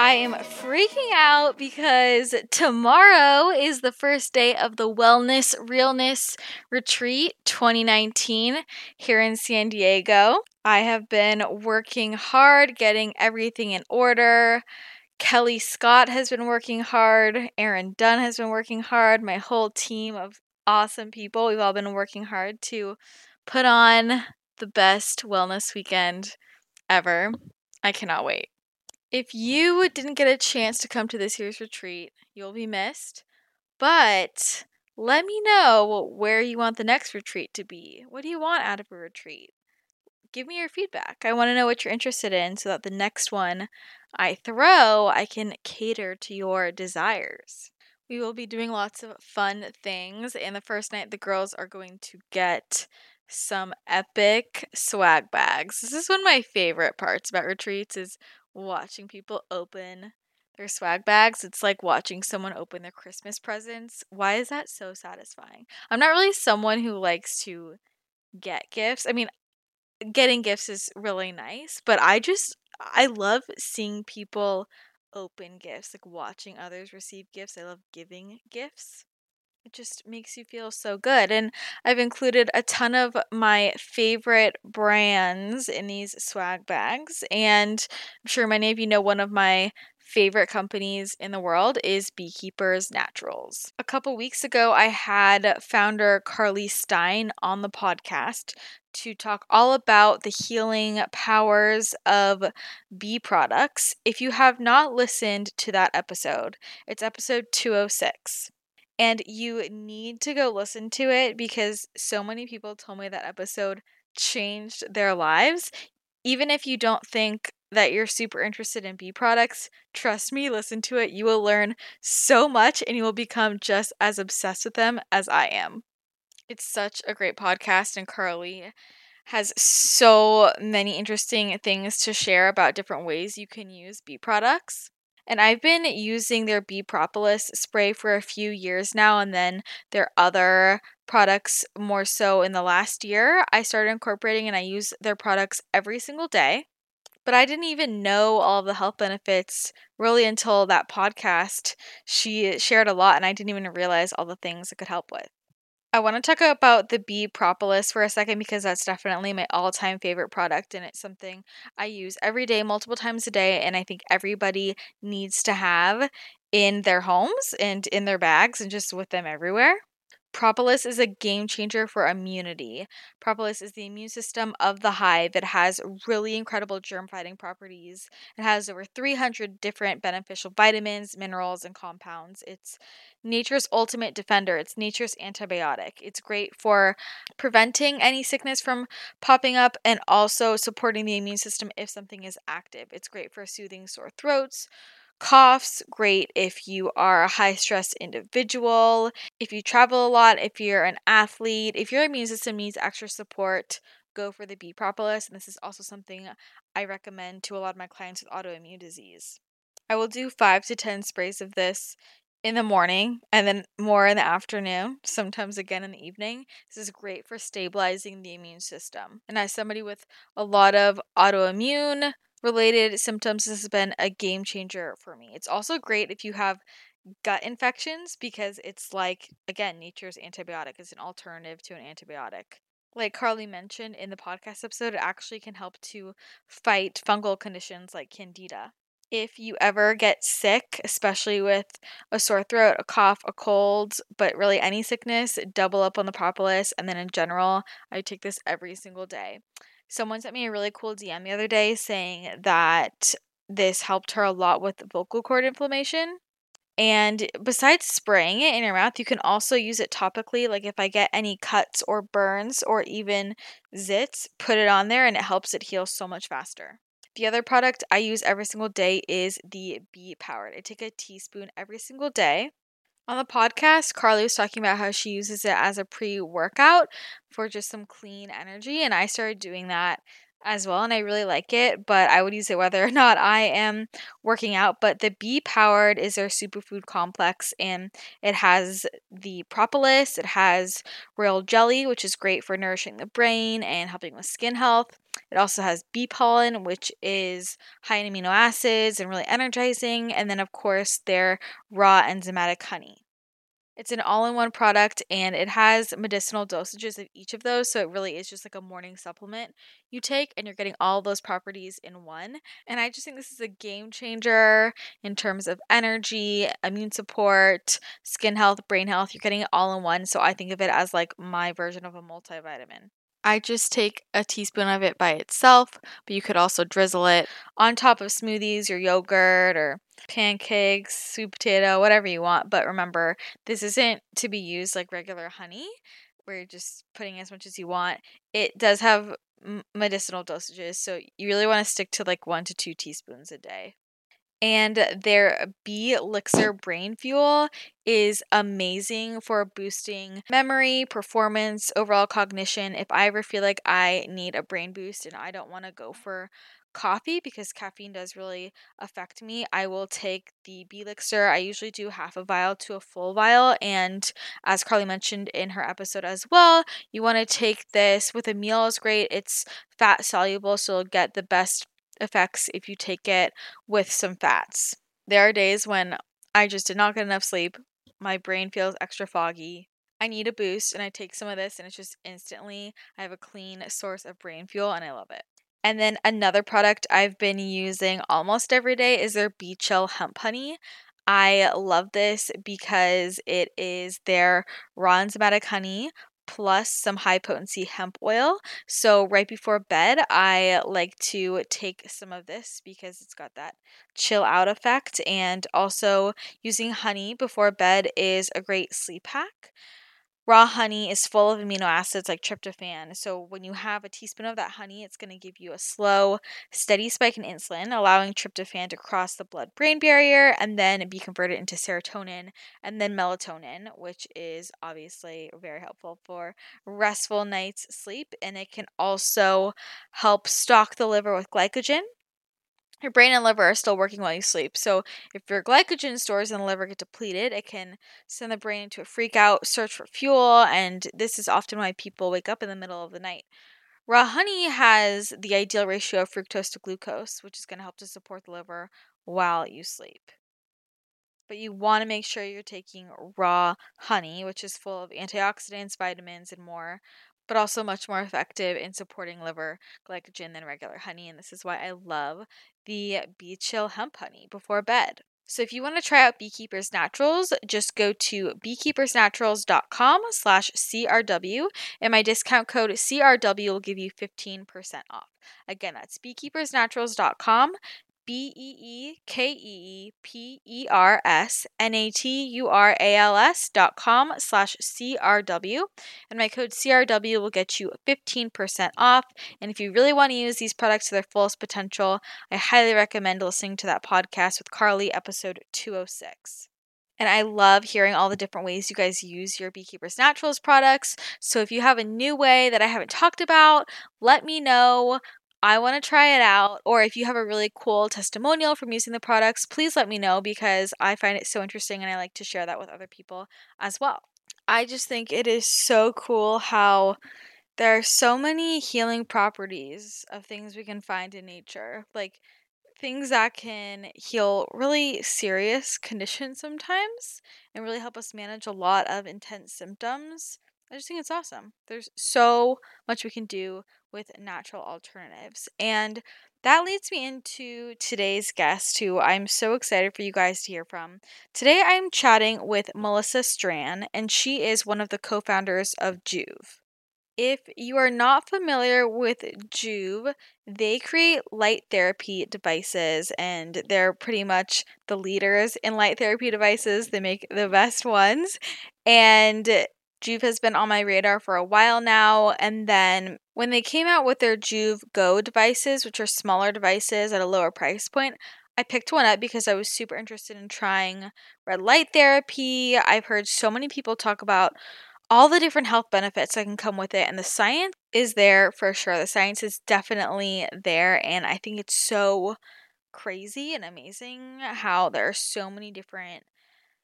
I am freaking out because tomorrow is the first day of the Wellness Realness Retreat 2019 here in San Diego. I have been working hard, getting everything in order. Kelly Scott has been working hard. Aaron Dunn has been working hard. My whole team of awesome people, we've all been working hard to put on the best wellness weekend ever. I cannot wait. If you didn't get a chance to come to this year's retreat, you'll be missed. But let me know where you want the next retreat to be. What do you want out of a retreat? Give me your feedback. I want to know what you're interested in so that the next one I throw, I can cater to your desires. We will be doing lots of fun things, and the first night the girls are going to get some epic swag bags. This is one of my favorite parts about retreats is watching people open their swag bags. It's like watching someone open their Christmas presents. Why is that so satisfying? I'm not really someone who likes to get gifts. I mean, getting gifts is really nice, but I just I love seeing people open gifts, like watching others receive gifts. I love giving gifts it just makes you feel so good. And I've included a ton of my favorite brands in these swag bags. And I'm sure many of you know one of my favorite companies in the world is Beekeepers Naturals. A couple weeks ago, I had founder Carly Stein on the podcast to talk all about the healing powers of bee products. If you have not listened to that episode, it's episode 206 and you need to go listen to it because so many people told me that episode changed their lives. Even if you don't think that you're super interested in bee products, trust me, listen to it. You will learn so much and you will become just as obsessed with them as I am. It's such a great podcast, and Carly has so many interesting things to share about different ways you can use bee products. And I've been using their bee propolis spray for a few years now, and then their other products more so in the last year. I started incorporating and I use their products every single day. But I didn't even know all of the health benefits really until that podcast. She shared a lot, and I didn't even realize all the things it could help with. I want to talk about the bee propolis for a second because that's definitely my all time favorite product and it's something I use every day, multiple times a day, and I think everybody needs to have in their homes and in their bags and just with them everywhere. Propolis is a game changer for immunity. Propolis is the immune system of the hive. It has really incredible germ fighting properties. It has over 300 different beneficial vitamins, minerals, and compounds. It's nature's ultimate defender. It's nature's antibiotic. It's great for preventing any sickness from popping up and also supporting the immune system if something is active. It's great for soothing sore throats coughs, great if you are a high stress individual, if you travel a lot, if you're an athlete, if your immune system needs extra support, go for the bee propolis. And this is also something I recommend to a lot of my clients with autoimmune disease. I will do five to 10 sprays of this in the morning and then more in the afternoon, sometimes again in the evening. This is great for stabilizing the immune system. And as somebody with a lot of autoimmune related symptoms, this has been a game changer for me. It's also great if you have gut infections because it's like, again, nature's antibiotic. It's an alternative to an antibiotic. Like Carly mentioned in the podcast episode, it actually can help to fight fungal conditions like candida. if you ever get sick, especially with a sore throat, a cough, a cold, but really any sickness, double up on the propolis. And then in general, I take this every single day. Someone sent me a really cool DM the other day saying that this helped her a lot with vocal cord inflammation. And besides spraying it in your mouth, you can also use it topically. Like if I get any cuts or burns or even zits, put it on there and it helps it heal so much faster. The other product I use every single day is the Bee Powered. I take a teaspoon every single day. On the podcast, Carly was talking about how she uses it as a pre workout for just some clean energy, and I started doing that as well and I really like it, but I would use it whether or not I am working out. But the bee powered is their superfood complex and it has the propolis, it has royal jelly, which is great for nourishing the brain and helping with skin health. It also has bee pollen, which is high in amino acids and really energizing. And then, of course, their raw enzymatic honey. It's an all in one product and it has medicinal dosages of each of those. So it really is just like a morning supplement you take and you're getting all those properties in one. And I just think this is a game changer in terms of energy, immune support, skin health, brain health. You're getting it all in one. So I think of it as like my version of a multivitamin. I just take a teaspoon of it by itself, but you could also drizzle it on top of smoothies, your yogurt, or pancakes, sweet potato, whatever you want. But remember, this isn't to be used like regular honey, where you're just putting as much as you want. It does have medicinal dosages, so you really want to stick to like one to two teaspoons a day and their Bee Elixir Brain Fuel is amazing for boosting memory, performance, overall cognition. If I ever feel like I need a brain boost and I don't want to go for coffee because caffeine does really affect me, I will take the Bee Elixir. I usually do half a vial to a full vial. And as Carly mentioned in her episode as well, you want to take this with a meal is great. It's fat soluble, so you'll get the best effects if you take it with some fats. There are days when I just did not get enough sleep. My brain feels extra foggy. I need a boost, and I take some of this, and it's just instantly, I have a clean source of brain fuel, and I love it. And then another product I've been using almost every day is their Bee Chill Hemp Honey. I love this because it is their raw enzymatic honey plus some high potency hemp oil. So, right before bed, I like to take some of this because it's got that chill out effect. And also, using honey before bed is a great sleep hack. Raw honey is full of amino acids like tryptophan. So, when you have a teaspoon of that honey, it's going to give you a slow, steady spike in insulin, allowing tryptophan to cross the blood brain barrier and then be converted into serotonin and then melatonin, which is obviously very helpful for restful night's sleep. And it can also help stock the liver with glycogen, your brain and liver are still working while you sleep. So if your glycogen stores in the liver get depleted, it can send the brain into a freak out search for fuel, and this is often why people wake up in the middle of the night. Raw honey has the ideal ratio of fructose to glucose, which is going to help to support the liver while you sleep. But you want to make sure you're taking raw honey, which is full of antioxidants, vitamins, and more, but also much more effective in supporting liver glycogen than regular honey. And this is why I love the Bee Chill Hemp Honey before bed. So if you want to try out Beekeepers Naturals, just go to beekeepersnaturals.com slash CRW and my discount code CRW will give you 15% off. Again, that's beekeepersnaturals.com, B E E K E E P E R S N A T U R A L S dot com slash CRW. And my code CRW will get you 15% off. And if you really want to use these products to their fullest potential, I highly recommend listening to that podcast with Carly, episode 206. And I love hearing all the different ways you guys use your Beekeepers Naturals products. So if you have a new way that I haven't talked about, let me know. I want to try it out, or if you have a really cool testimonial from using the products, please let me know because I find it so interesting and I like to share that with other people as well. I just think it is so cool how there are so many healing properties of things we can find in nature. Like things that can heal really serious conditions sometimes and really help us manage a lot of intense symptoms. I just think it's awesome. There's so much we can do with natural alternatives. And That leads me into today's guest, who I'm so excited for you guys to hear from. Today I'm chatting with Melissa Strand, and she is one of the co founders of Joovv. If you are not familiar with Joovv, they create light therapy devices and they're pretty much the leaders in light therapy devices. They make the best ones. And Joovv has been on my radar for a while now. And then when they came out with their Joovv Go devices, which are smaller devices at a lower price point, I picked one up because I was super interested in trying red light therapy. I've heard so many people talk about all the different health benefits that can come with it. And the science is there for sure. The science is definitely there. And I think it's so crazy and amazing how there are so many different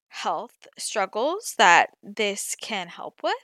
health struggles that this can help with.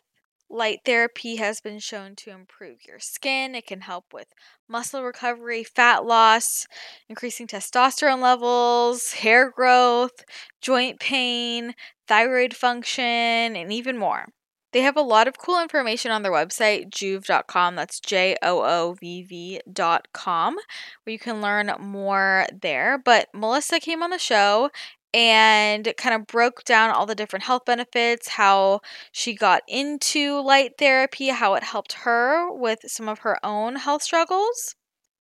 Light therapy has been shown to improve your skin. It can help with muscle recovery, fat loss, increasing testosterone levels, hair growth, joint pain, thyroid function, and even more. They have a lot of cool information on their website, joovv.com. That's J O O V V.com, where you can learn more there. But Melissa came on the show and kind of broke down all the different health benefits, how she got into light therapy, how it helped her with some of her own health struggles.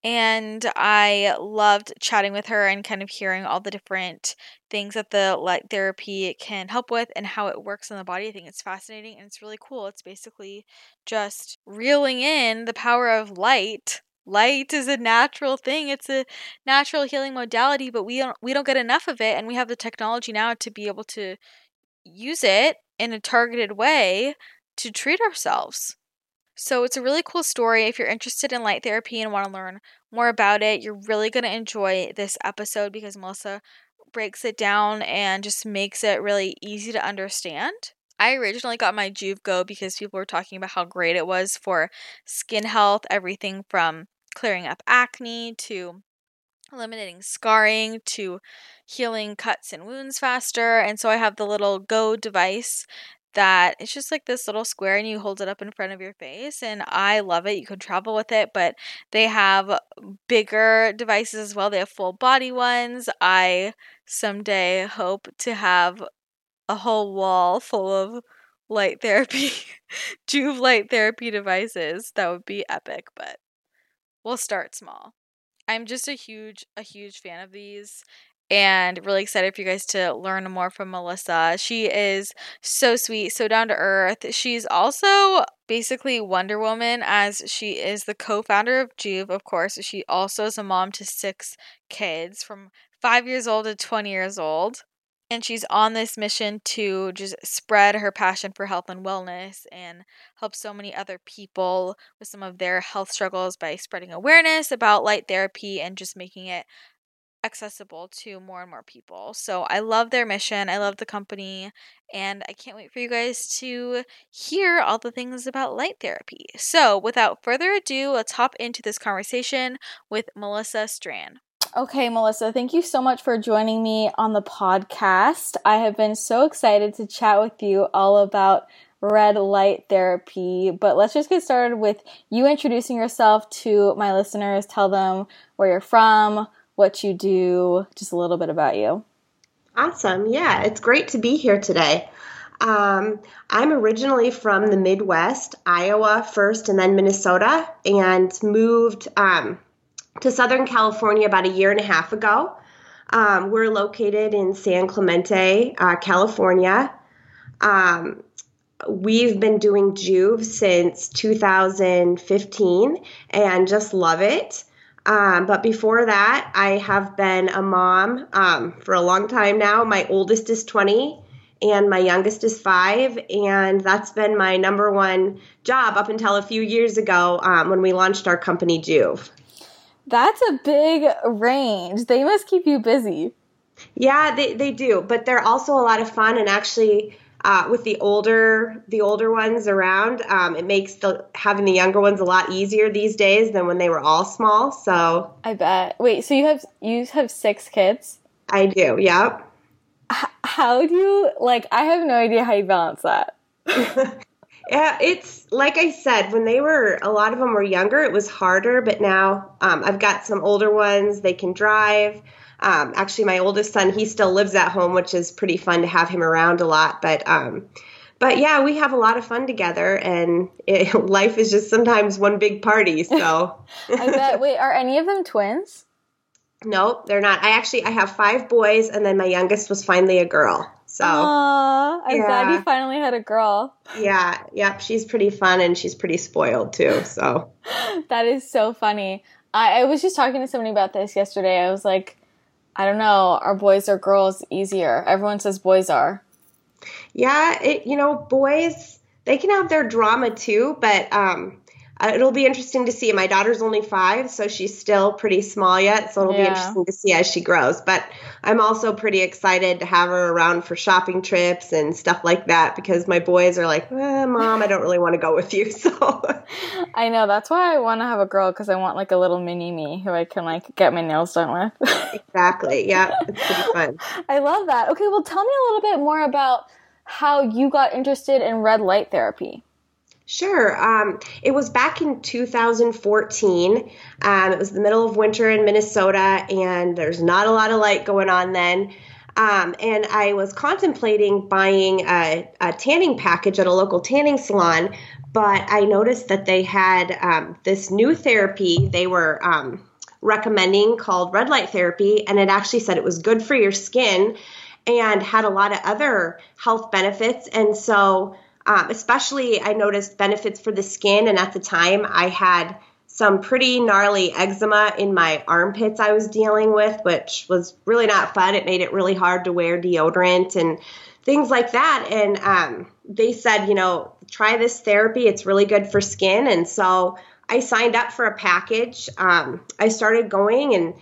And I loved chatting with her and kind of hearing all the different things that the light therapy can help with and how it works in the body. I think it's fascinating and it's really cool. It's basically just reeling in the power of light. Light is a natural thing. It's a natural healing modality, but we don't we don't get enough of it and we have the technology now to be able to use it in a targeted way to treat ourselves. So it's a really cool story. If you're interested in light therapy and want to learn more about it, you're really going to enjoy this episode because Melissa breaks it down and just makes it really easy to understand. I originally got my Joovv Go because people were talking about how great it was for skin health, everything from clearing up acne to eliminating scarring to healing cuts and wounds faster. And so I have the little Go device that it's just like this little square and you hold it up in front of your face and I love it. You can travel with it, but they have bigger devices as well. They have full body ones. I someday hope to have a whole wall full of light therapy Joovv light therapy devices. That would be epic, but we'll start small. I'm just a huge a huge fan of these and really excited for you guys to learn more from Melissa. She is so sweet, so down to earth. She's also basically Wonder Woman as she is the co-founder of Joovv, of course. She also is a mom to six kids from 5 years old to 20 years old. And she's on this mission to just spread her passion for health and wellness and help so many other people with some of their health struggles by spreading awareness about light therapy and just making it accessible to more and more people. So I love their mission. I love the company. And I can't wait for you guys to hear all the things about light therapy. So without further ado, let's hop into this conversation with Melissa Strand. Okay, Melissa, thank you so much for joining me on the podcast. I have been so excited to chat with you all about red light therapy. But let's just get started with you introducing yourself to my listeners. Tell them where you're from, what you do, just a little bit about you. Awesome. Yeah, it's great to be here today. Um, I'm originally from the Midwest, Iowa first, and then Minnesota, and moved um, to Southern California about a year and a half ago. Um, we're located in San Clemente, uh, California. Um, we've been doing Joovv since 2015 and just love it. Um, but before that, I have been a mom um, for a long time now. My oldest is 20 and my youngest is five. And that's been my number one job up until a few years ago um, when we launched our company, Joovv. That's a big range. They must keep you busy. Yeah, they, they do. But they're also a lot of fun and actually uh, with the older the older ones around, um, it makes the having the younger ones a lot easier these days than when they were all small. So I bet. Wait, so you have you have six kids? I do. Yep. H- how do you like? I have no idea how you balance that. Yeah, it's like I said, when they were, a lot of them were younger, it was harder, but now um, I've got some older ones, they can drive. Um, actually, my oldest son, he still lives at home, which is pretty fun to have him around a lot. But, um, but yeah, we have a lot of fun together, and it, life is just sometimes one big party. So, I bet. Wait, are any of them twins? Nope, they're not. I actually I have five boys, and then my youngest was finally a girl. So, Aww, I'm yeah. glad you finally had a girl. Yeah, yep, she's pretty fun and she's pretty spoiled too. So, that is so funny. I, I was just talking to somebody about this yesterday. I was like, I don't know, are boys or girls easier? Everyone says boys are. Yeah, it, you know, boys they can have their drama too, but um, uh, it'll be interesting to see. My daughter's only five, so she's still pretty small yet. So it'll yeah. be interesting to see as she grows. But I'm also pretty excited to have her around for shopping trips and stuff like that because my boys are like, eh, "Mom, I don't really want to go with you." So I know that's why I want to have a girl because I want like a little mini me who I can like get my nails done with. exactly. Yeah, it's pretty fun. I love that. Okay, well, tell me a little bit more about how you got interested in red light therapy. Sure. Um, it was back in 2014. Um, it was the middle of winter in Minnesota, and there's not a lot of light going on then. Um, and I was contemplating buying a, a, tanning package at a local tanning salon, but I noticed that they had um, this new therapy they were um, recommending called red light therapy, and it actually said it was good for your skin and had a lot of other health benefits. And so um, especially, I noticed benefits for the skin. And at the time, I had some pretty gnarly eczema in my armpits I was dealing with, which was really not fun. It made it really hard to wear deodorant and things like that. And um, they said, you know, try this therapy. It's really good for skin. And so I signed up for a package. Um, I started going and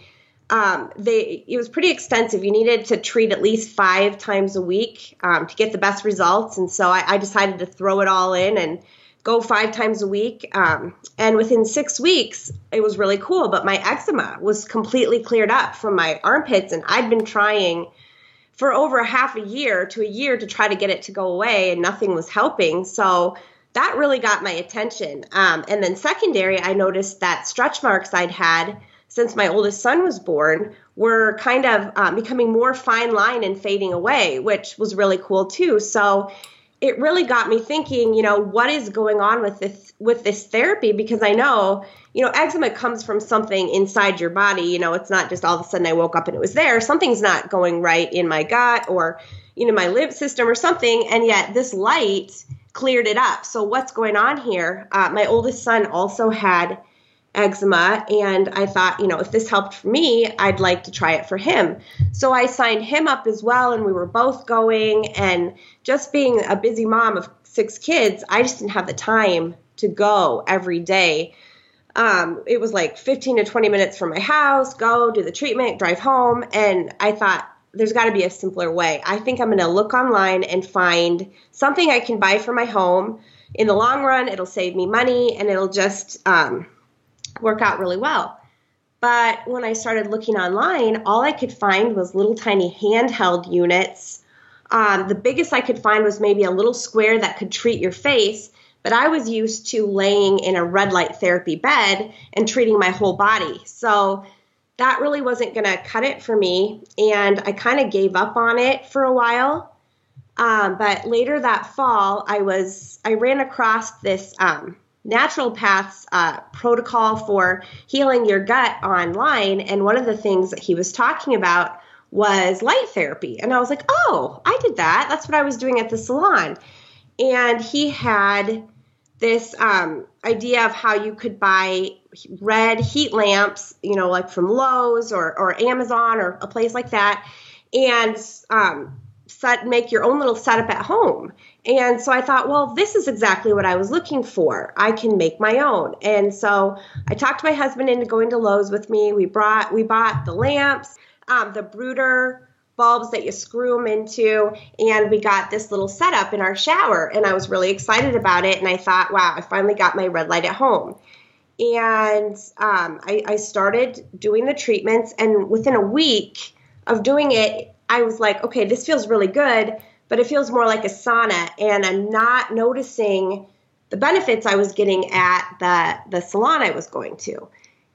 um, they it was pretty extensive. You needed to treat at least five times a week um, to get the best results, and so I, I, decided to throw it all in and go five times a week. Um, and within six weeks, it was really cool. But my eczema was completely cleared up from my armpits, and I'd been trying for over half a year to a year to try to get it to go away, and nothing was helping. So that really got my attention. Um, and then secondary, I noticed that stretch marks I'd had since my oldest son was born were kind of um, becoming more fine line and fading away, which was really cool too. So it really got me thinking, you know, what is going on with this with this therapy? Because I know, you know, eczema comes from something inside your body. You know, it's not just all of a sudden I woke up and it was there. Something's not going right in my gut or you know my lymph system or something, and yet this light cleared it up. So what's going on here? Uh, my oldest son also had eczema and I thought, you know, if this helped for me, I'd like to try it for him. So I signed him up as well and we were both going and just being a busy mom of six kids, I just didn't have the time to go every day. Um, it was like 15 to 20 minutes from my house, go do the treatment, drive home. And I thought, there's got to be a simpler way. I think I'm going to look online and find something I can buy for my home. In the long run, it'll save me money and it'll just um, work out really well. But when I started looking online, all I could find was little tiny handheld units. Um, the biggest I could find was maybe a little square that could treat your face, but I was used to laying in a red light therapy bed and treating my whole body. So that really wasn't going to cut it for me. And I kind of gave up on it for a while. Um, but later that fall, I was I ran across this um, naturopath's uh, protocol for healing your gut online. And one of the things that he was talking about was light therapy. And I was like, oh, I did that. That's what I was doing at the salon. And he had this um, idea of how you could buy red heat lamps, you know, like from Lowe's or, or Amazon or a place like that, and um, set, make your own little setup at home. And so I thought, well, this is exactly what I was looking for. I can make my own. And so I talked my husband into going to Lowe's with me. We brought we bought the lamps, um, the brooder bulbs that you screw them into, and we got this little setup in our shower. And I was really excited about it. And I thought, wow, I finally got my red light at home. And um, I, I started doing the treatments, and within a week of doing it, I was like, okay, this feels really good but it feels more like a sauna and I'm not noticing the benefits I was getting at the the salon I was going to.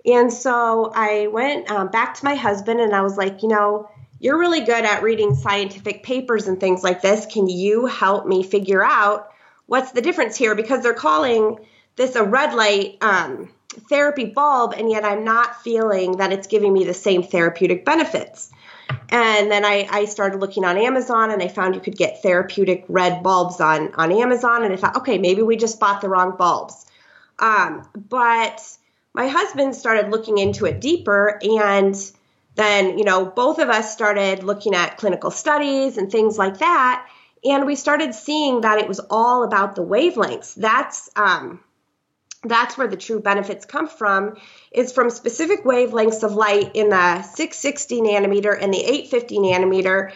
And so I went um, back to my husband and I was like, you know, you're really good at reading scientific papers and things like this. Can you help me figure out what's the difference here? Because they're calling this a red light um, therapy bulb, and yet I'm not feeling that it's giving me the same therapeutic benefits. And then I, I started looking on Amazon and I found you could get therapeutic red bulbs on, on Amazon. And I thought, okay, maybe we just bought the wrong bulbs. Um, but my husband started looking into it deeper and then you know both of us started looking at clinical studies and things like that and we started seeing that it was all about the wavelengths that's um, that's where the true benefits come from is from specific wavelengths of light in the 660 nanometer and the 850 nanometer.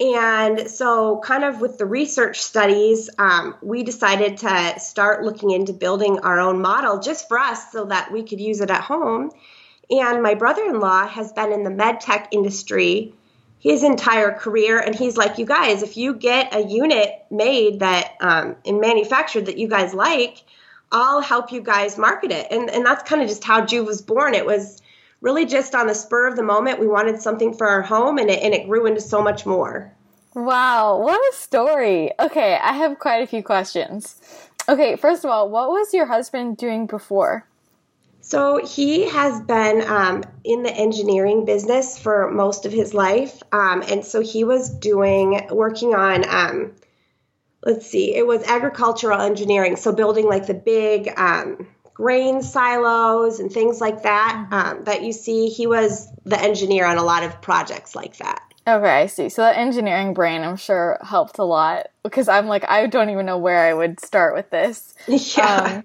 And so kind of with the research studies um, we decided to start looking into building our own model just for us so that we could use it at home. And my brother-in-law has been in the med tech industry his entire career and he's like you guys if you get a unit made that um, and manufactured that you guys like I'll help you guys market it. And, and that's kind of just how Joovv was born. It was really just on the spur of the moment. We wanted something for our home, and it, and it grew into so much more. Wow, what a story. Okay, I have quite a few questions. Okay, first of all, what was your husband doing before? So he has been um, in the engineering business for most of his life, um, and so he was doing working on um, let's see, it was agricultural engineering. So building like the big um, grain silos and things like that mm-hmm. um, that you see. He was the engineer on a lot of projects like that. Okay, I see. So that engineering brain, I'm sure, helped a lot because I'm like, I don't even know where I would start with this. Yeah. Um,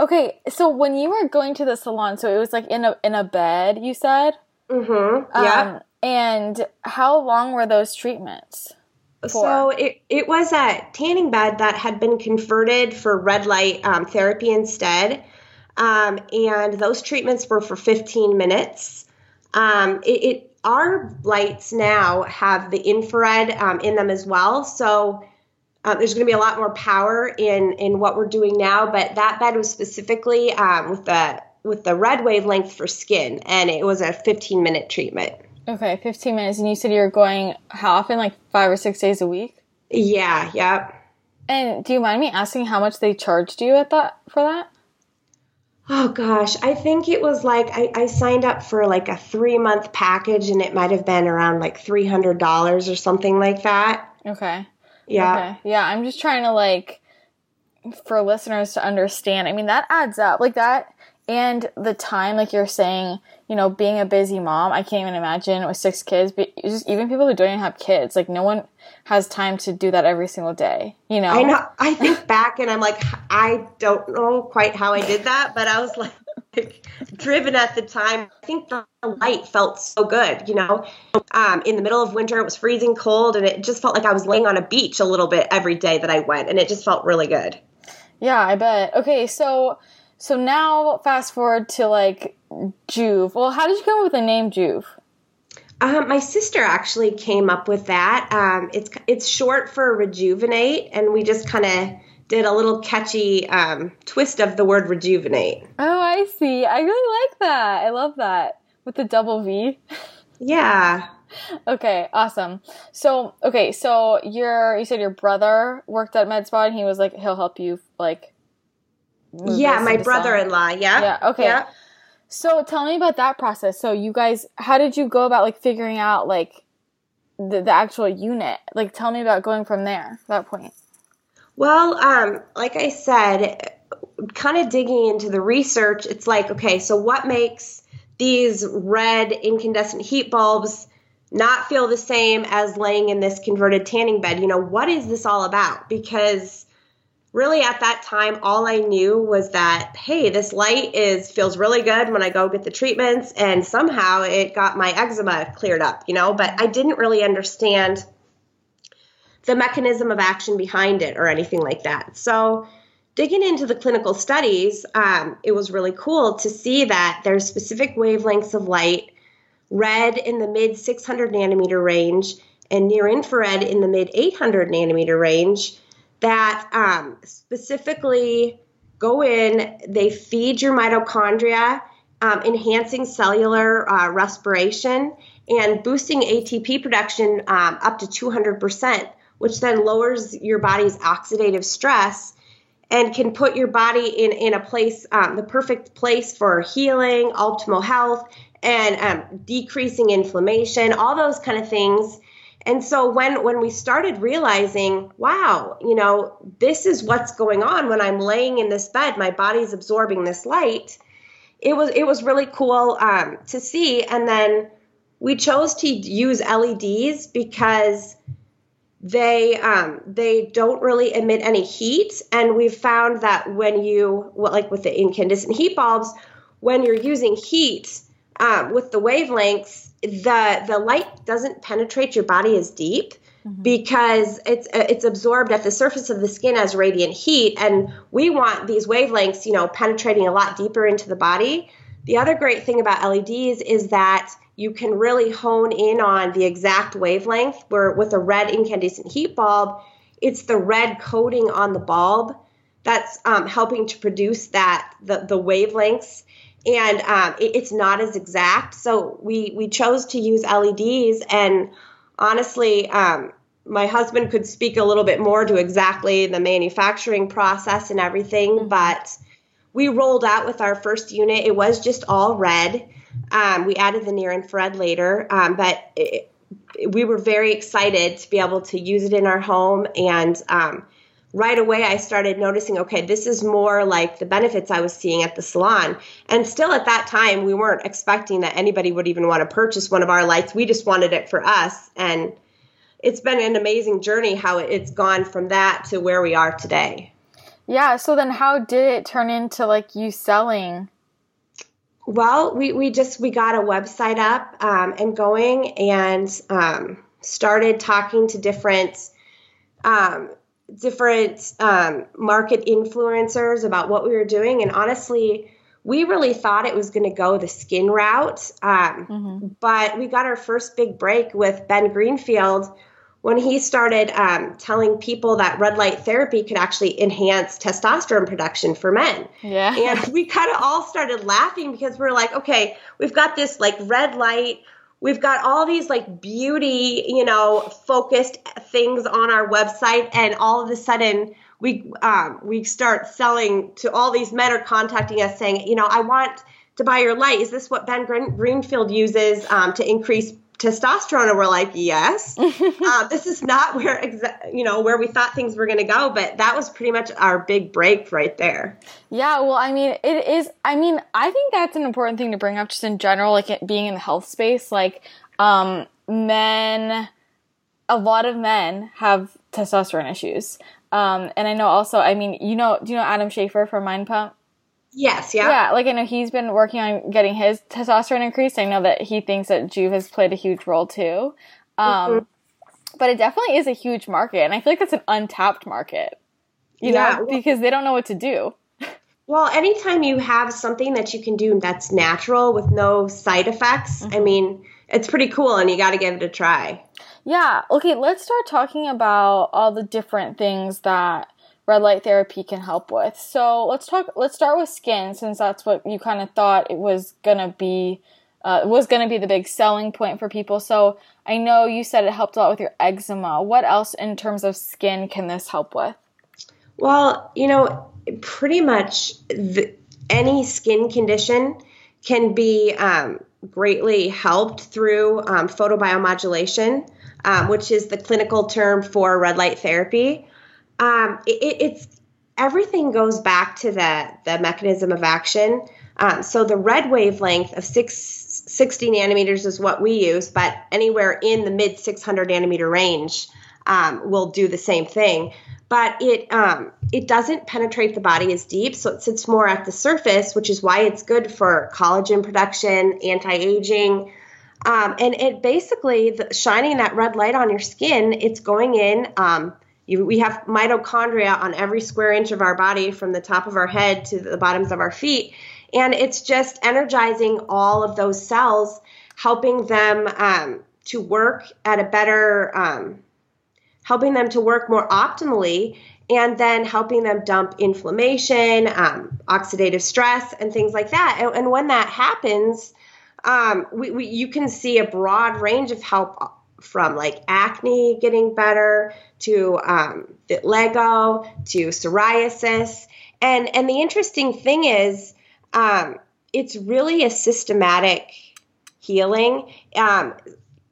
okay, so when you were going to the salon, so it was like in a in a bed, you said. Mm-hmm. Yeah. Um, and how long were those treatments? So it, it was a tanning bed that had been converted for red light um, therapy instead. Um, and those treatments were for 15 minutes. Um, it, it, our lights now have the infrared um, in them as well. So uh, there's going to be a lot more power in, in what we're doing now. But that bed was specifically um, with the with the red wavelength for skin, and it was a 15 minute treatment. Okay, 15 minutes. And you said you're going how often? Like five or six days a week? Yeah, yep. And do you mind me asking how much they charged you at that for that? Oh gosh, I think it was like I, I signed up for like a three month package and it might have been around like three hundred dollars or something like that. Okay. Yeah. Okay. Yeah, I'm just trying to like for listeners to understand. I mean, that adds up. Like that and the time like you're saying you know being a busy mom i can't even imagine with six kids but just even people who don't even have kids like no one has time to do that every single day you know? I know. I think back and i'm like i don't know quite how i did that but i was like driven at the time. I think the light felt so good you know? Um, in the middle of winter it was freezing cold and it just felt like i was laying on a beach a little bit every day that i went and it just felt really good. Yeah i bet. Okay so so now, fast forward to like Joovv. Well, how did you come up with the name Joovv? Um, my sister actually came up with that. Um, it's it's short for rejuvenate, and we just kind of did a little catchy um, twist of the word rejuvenate. Oh, I see. I really like that. I love that with the double V. Yeah. okay, awesome. So, okay, so your you said your brother worked at MedSpa, and he was like he'll help you like yeah, my brother-in-law. Yeah. Yeah. Okay. Yeah. So tell me about that process. So you guys, how did you go about like figuring out like the, the actual unit? Like, tell me about going from there. That point. Well, um, like I said, kind of digging into the research, it's like, okay, so what makes these red incandescent heat bulbs not feel the same as laying in this converted tanning bed? You know, what is this all about? Because really at that time all i knew was that hey this light is feels really good when i go get the treatments and somehow it got my eczema cleared up you know? But i didn't really understand the mechanism of action behind it or anything like that. So digging into the clinical studies um, it was really cool to see that there's specific wavelengths of light red in the mid 600 nanometer range and near infrared in the mid 800 nanometer range that um, specifically go in, they feed your mitochondria, um, enhancing cellular uh, respiration and boosting ATP production um, up to 200%, which then lowers your body's oxidative stress and can put your body in, in a place, um, the perfect place for healing, optimal health, and um, decreasing inflammation, all those kind of things. And so when when we started realizing, wow, you know, this is what's going on when I'm laying in this bed, my body's absorbing this light. It was it was really cool um, to see. And then we chose to use LEDs because they um, they don't really emit any heat, and we've found that when you well, like with the incandescent heat bulbs, when you're using heat um, with the wavelengths, the the light doesn't penetrate your body as deep mm-hmm. because it's it's absorbed at the surface of the skin as radiant heat, and we want these wavelengths, you know, penetrating a lot deeper into the body. The other great thing about LEDs is that you can really hone in on the exact wavelength where with a red incandescent heat bulb it's the red coating on the bulb that's um, helping to produce that the, the wavelengths and um, it, it's not as exact so we we chose to use leds and honestly um, my husband could speak a little bit more to exactly the manufacturing process and everything mm-hmm. but we rolled out with our first unit it was just all red um, we added the near infrared later, um, but it, we were very excited to be able to use it in our home. And um, right away, I started noticing okay, this is more like the benefits I was seeing at the salon. And still at that time, we weren't expecting that anybody would even want to purchase one of our lights. We just wanted it for us. And it's been an amazing journey how it's gone from that to where we are today. Yeah. So then, how did it turn into like you selling well, we, we just we got a website up um, and going and um, started talking to different um, different um, market influencers about what we were doing. And honestly, we really thought it was going to go the skin route, um, mm-hmm. but we got our first big break with Ben Greenfield when he started um, telling people that red light therapy could actually enhance testosterone production for men. Yeah. And we kind of all started laughing because we're like, okay, we've got this like red light. We've got all these like beauty, you know, focused things on our website, and all of a sudden we um, we start selling to all these men are contacting us saying, you know, I want to buy your light. Is this what Ben Greenfield uses um, to increase testosterone and we're like yes. Uh, this is not where exa- you know where we thought things were going to go but that was pretty much our big break right there. Yeah well i mean it is i mean i think that's an important thing to bring up just in general like it, being in the health space like um men a lot of men have testosterone issues. Um and i know also i mean you know do you know adam schafer from mind pump Yes, yeah. Yeah, like I know he's been working on getting his testosterone increased. I know that he thinks that Joovv has played a huge role too. Um, mm-hmm. But it definitely is a huge market, and I feel like that's an untapped market, you yeah, know, well, because they don't know what to do. Well, anytime you have something that you can do that's natural with no side effects, mm-hmm. I mean, it's pretty cool, and you got to give it a try. Yeah. Okay, let's start talking about all the different things that red light therapy can help with. So let's talk. Let's start with skin, since that's what you kind of thought it was gonna be. Uh, was going to be the big selling point for people. So I know you said it helped a lot with your eczema. What else in terms of skin can this help with? Well, you know, pretty much the, any skin condition can be um, greatly helped through um, photobiomodulation, um, which is the clinical term for red light therapy um, it, it's everything goes back to the the mechanism of action. Um, so the red wavelength of six, 60 nanometers is what we use, but anywhere in the mid 600 nanometer range um, will do the same thing. But it um, it doesn't penetrate the body as deep, so it sits more at the surface, which is why it's good for collagen production, anti aging. Um, and it basically the, shining that red light on your skin, it's going in um, we have mitochondria on every square inch of our body from the top of our head to the bottoms of our feet. And it's just energizing all of those cells, helping them um, to work at a better, um, helping them to work more optimally and then helping them dump inflammation, um, oxidative stress, and things like that. And, and when that happens, um, we, we, you can see a broad range of help from like acne getting better to um, vitiligo to psoriasis. And and the interesting thing is, um, it's really a systematic healing. Um,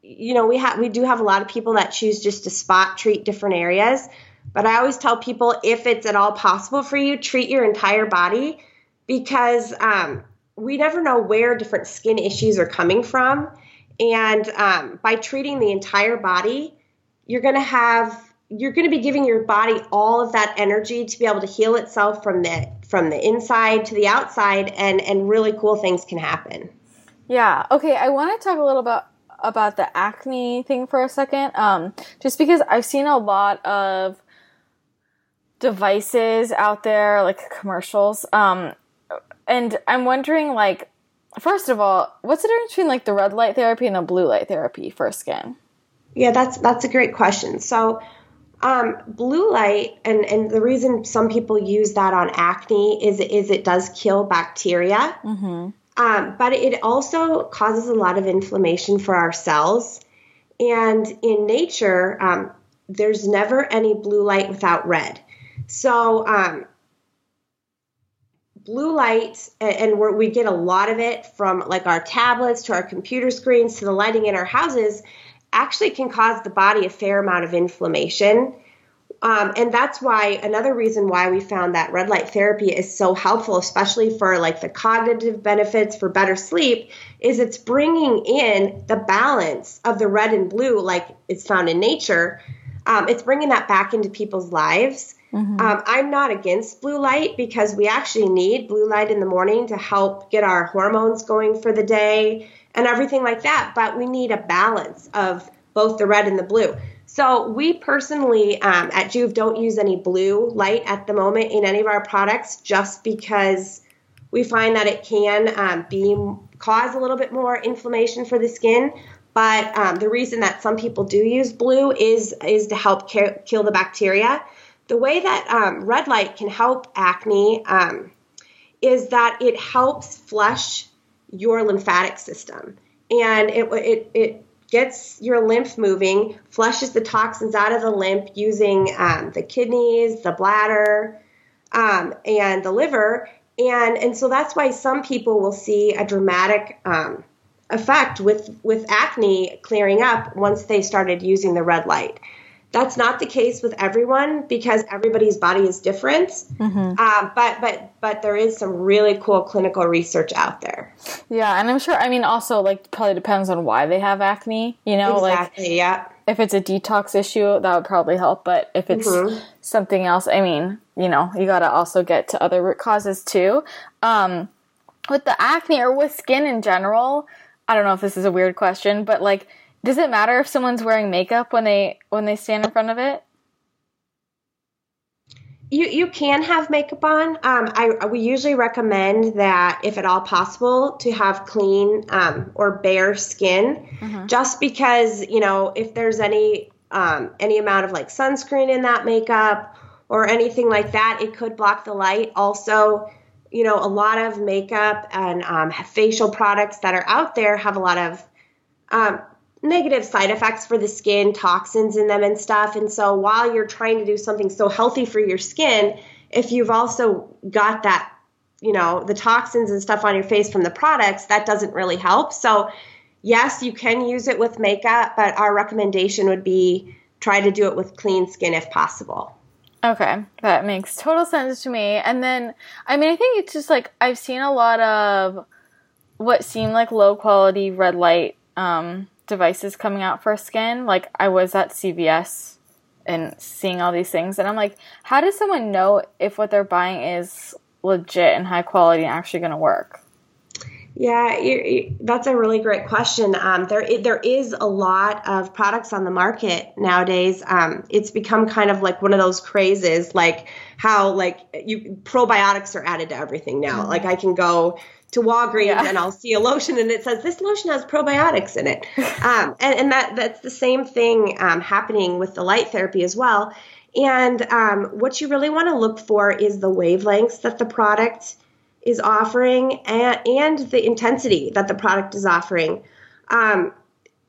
you know, we have we do have a lot of people that choose just to spot treat different areas, but I always tell people if it's at all possible for you, treat your entire body because um, we never know where different skin issues are coming from. And um, by treating the entire body, you're going to have you're going to be giving your body all of that energy to be able to heal itself from the from the inside to the outside and and really cool things can happen. Yeah. Okay i want to talk a little about about the acne thing for a second. Um just because i've seen a lot of devices out there like commercials um and i'm wondering like first of all what's the difference between like the red light therapy and the blue light therapy for skin yeah that's that's a great question so um, blue light, and, and the reason some people use that on acne is is it does kill bacteria, mm-hmm. um, but it also causes a lot of inflammation for our cells. And in nature, um, there's never any blue light without red. So um, blue light, and we get a lot of it from like our tablets to our computer screens to the lighting in our houses actually can cause the body a fair amount of inflammation. Um, and that's why another reason why we found that red light therapy is so helpful, especially for like the cognitive benefits for better sleep, is it's bringing in the balance of the red and blue, like it's found in nature. Um, it's bringing that back into people's lives. Mm-hmm. Um, I'm not against blue light because we actually need blue light in the morning to help get our hormones going for the day and everything like that. But we need a balance of both the red and the blue. So we personally um, at Joovv don't use any blue light at the moment in any of our products, just because we find that it can um, be cause a little bit more inflammation for the skin. But um, the reason that some people do use blue is is to help ca- kill the bacteria. The way that um, red light can help acne um, is that it helps flush your lymphatic system, and it it it gets your lymph moving, flushes the toxins out of the lymph using um, the kidneys, the bladder, um, and the liver. And, and so that's why some people will see a dramatic um, effect with, with acne clearing up once they started using the red light. That's not the case with everyone because everybody's body is different. Mm-hmm. Uh, but but but there is some really cool clinical research out there. Yeah, and I'm sure. I mean, also like probably depends on why they have acne. You know, exactly, like yeah. If it's a detox issue, that would probably help. But if it's mm-hmm. something else, I mean, you know, you got to also get to other root causes too. Um, with the acne or with skin in general, I don't know if this is a weird question, but like does it matter if someone's wearing makeup when they when they stand in front of it? You you can have makeup on. Um, I we usually recommend that if at all possible to have clean um, or bare skin, mm-hmm. just because you know if there's any um, any amount of like sunscreen in that makeup or anything like that, it could block the light. Also, you know, a lot of makeup and um, facial products that are out there have a lot of um, negative side effects for the skin, toxins in them and stuff. And so while you're trying to do something so healthy for your skin, if you've also got that, you know, the toxins and stuff on your face from the products, that doesn't really help. So yes, you can use it with makeup, but our recommendation would be try to do it with clean skin if possible. Okay, that makes total sense to me. And then, I mean, I think it's just like I've seen a lot of what seem like low quality red light um, devices coming out for a skin. Like I was at CVS and seeing all these things, and I'm like, how does someone know if what they're buying is legit and high quality and actually going to work? Yeah, you, that's a really great question. Um, there, there is a lot of products on the market nowadays. Um, it's become kind of like one of those crazes, like how like you probiotics are added to everything now. Like I can go to Walgreens yeah. and I'll see a lotion and it says this lotion has probiotics in it. Um, and, and that that's the same thing um, happening with the light therapy as well. And um, what you really want to look for is the wavelengths that the product is offering and, and the intensity that the product is offering. Um,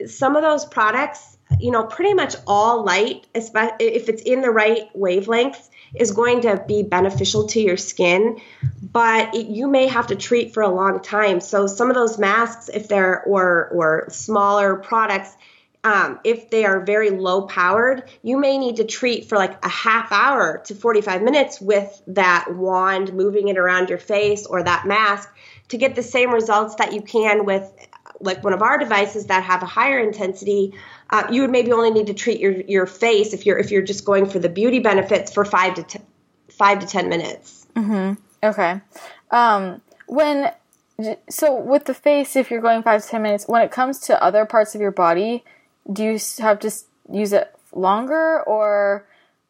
some of those products, you know, pretty much all light, if it's in the right wavelengths, is going to be beneficial to your skin, but it, you may have to treat for a long time. So some of those masks, if they're or or smaller products, um, if they are very low powered, you may need to treat for like a half hour to 45 minutes with that wand, moving it around your face or that mask to get the same results that you can with like one of our devices that have a higher intensity. Uh, you would maybe only need to treat your, your face if you're if you're just going for the beauty benefits for five to ten, five to ten minutes. Mm-hmm. Okay. Um, when so with the face, if you're going five to ten minutes, when it comes to other parts of your body, do you have to use it longer or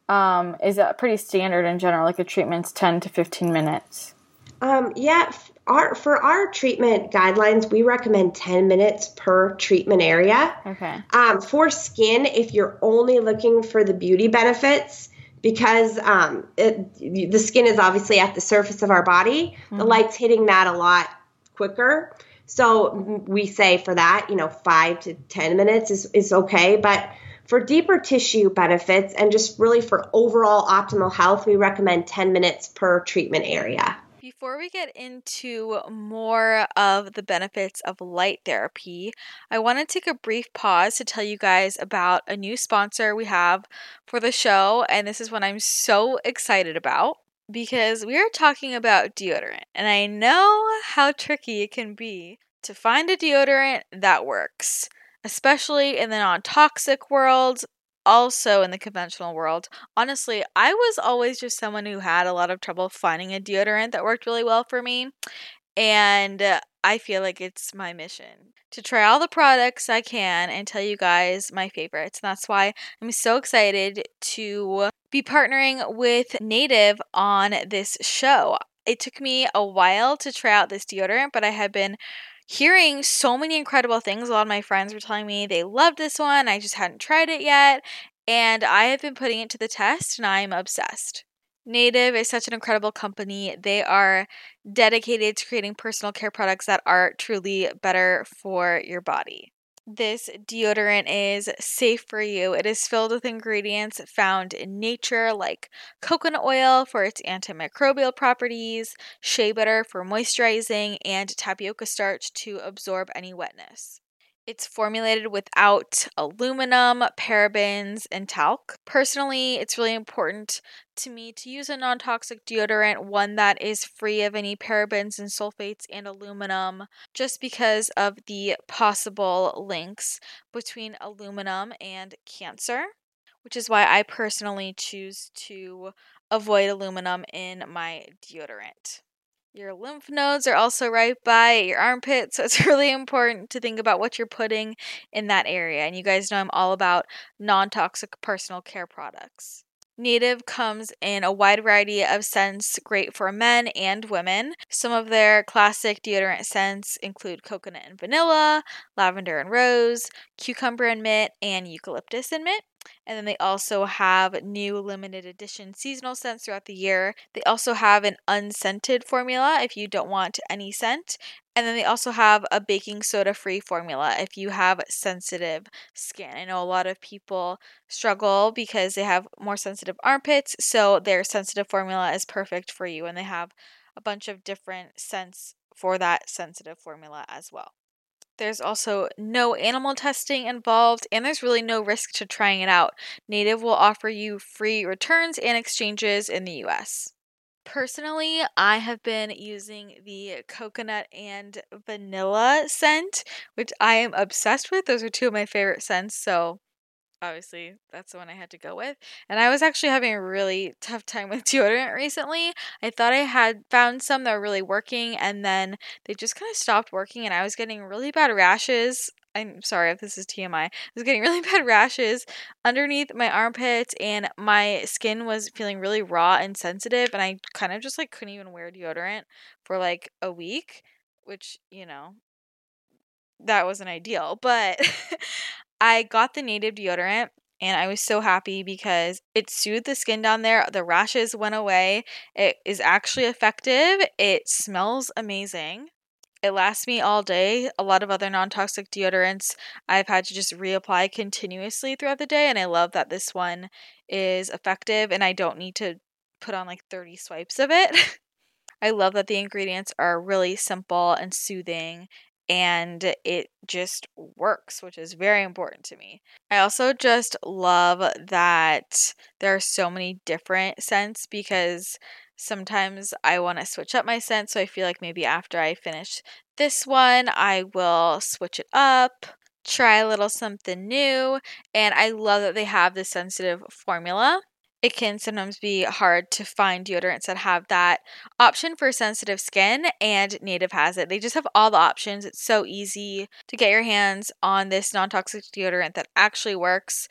um, is that pretty standard in general? Like a treatment's 10 to 15 minutes? Um, yeah, our, for our treatment guidelines, we recommend 10 minutes per treatment area. Okay. Um, for skin, if you're only looking for the beauty benefits, because um, it, the skin is obviously at the surface of our body, mm-hmm. the light's hitting that a lot quicker. So we say for that, you know, five to 10 minutes is, is okay. But for deeper tissue benefits and just really for overall optimal health, we recommend 10 minutes per treatment area. Before we get into more of the benefits of light therapy, I want to take a brief pause to tell you guys about a new sponsor we have for the show. And this is one I'm so excited about because we are talking about deodorant, and I know how tricky it can be to find a deodorant that works, especially in the non toxic world, also in the conventional world. Honestly, I was always just someone who had a lot of trouble finding a deodorant that worked really well for me, and uh, I feel like it's my mission to try all the products I can and tell you guys my favorites. And that's why I'm so excited to be partnering with Native on this show. It took me a while to try out this deodorant, but I had been hearing so many incredible things. A lot of my friends were telling me they loved this one. I just hadn't tried it yet. And I have been putting it to the test and I'm obsessed. Native is such an incredible company. They are dedicated to creating personal care products that are truly better for your body. This deodorant is safe for you. It is filled with ingredients found in nature, like coconut oil for its antimicrobial properties, shea butter for moisturizing, and tapioca starch to absorb any wetness. It's formulated without aluminum, parabens, and talc. Personally, it's really important to me to use a non toxic deodorant, one that is free of any parabens and sulfates and aluminum, just because of the possible links between aluminum and cancer, which is why I personally choose to avoid aluminum in my deodorant. Your lymph nodes are also right by your armpit, so it's really important to think about what you're putting in that area. And you guys know I'm all about non toxic personal care products. Native comes in a wide variety of scents, great for men and women. Some of their classic deodorant scents include coconut and vanilla, lavender and rose, cucumber and mint, and eucalyptus and mint. And then they also have new limited edition seasonal scents throughout the year. They also have an unscented formula if you don't want any scent. And then they also have a baking soda free formula if you have sensitive skin. I know a lot of people struggle because they have more sensitive armpits, so their sensitive formula is perfect for you. And they have a bunch of different scents for that sensitive formula as well. There's also no animal testing involved, and there's really no risk to trying it out. Native will offer you free returns and exchanges in the US. Personally, I have been using the coconut and vanilla scent, which I am obsessed with. Those are two of my favorite scents, so obviously that's the one I had to go with. And I was actually having a really tough time with deodorant recently. I thought I had found some that were really working and then they just kind of stopped working and I was getting really bad rashes. I'm sorry if this is TMI. I was getting really bad rashes underneath my armpits and my skin was feeling really raw and sensitive and I kind of just like couldn't even wear deodorant for like a week which, you know, that wasn't ideal. But I got the native deodorant and I was so happy because it soothed the skin down there. The rashes went away. It is actually effective. It smells amazing. It lasts me all day. A lot of other non toxic deodorants I've had to just reapply continuously throughout the day, and I love that this one is effective and I don't need to put on like 30 swipes of it. I love that the ingredients are really simple and soothing and it just works, which is very important to me. I also just love that there are so many different scents because sometimes I want to switch up my scent. So I feel like maybe after I finish this one, I will switch it up, try a little something new. And I love that they have the sensitive formula it can sometimes be hard to find deodorants that have that option for sensitive skin, and Native has it. They just have all the options. It's so easy to get your hands on this non toxic deodorant that actually works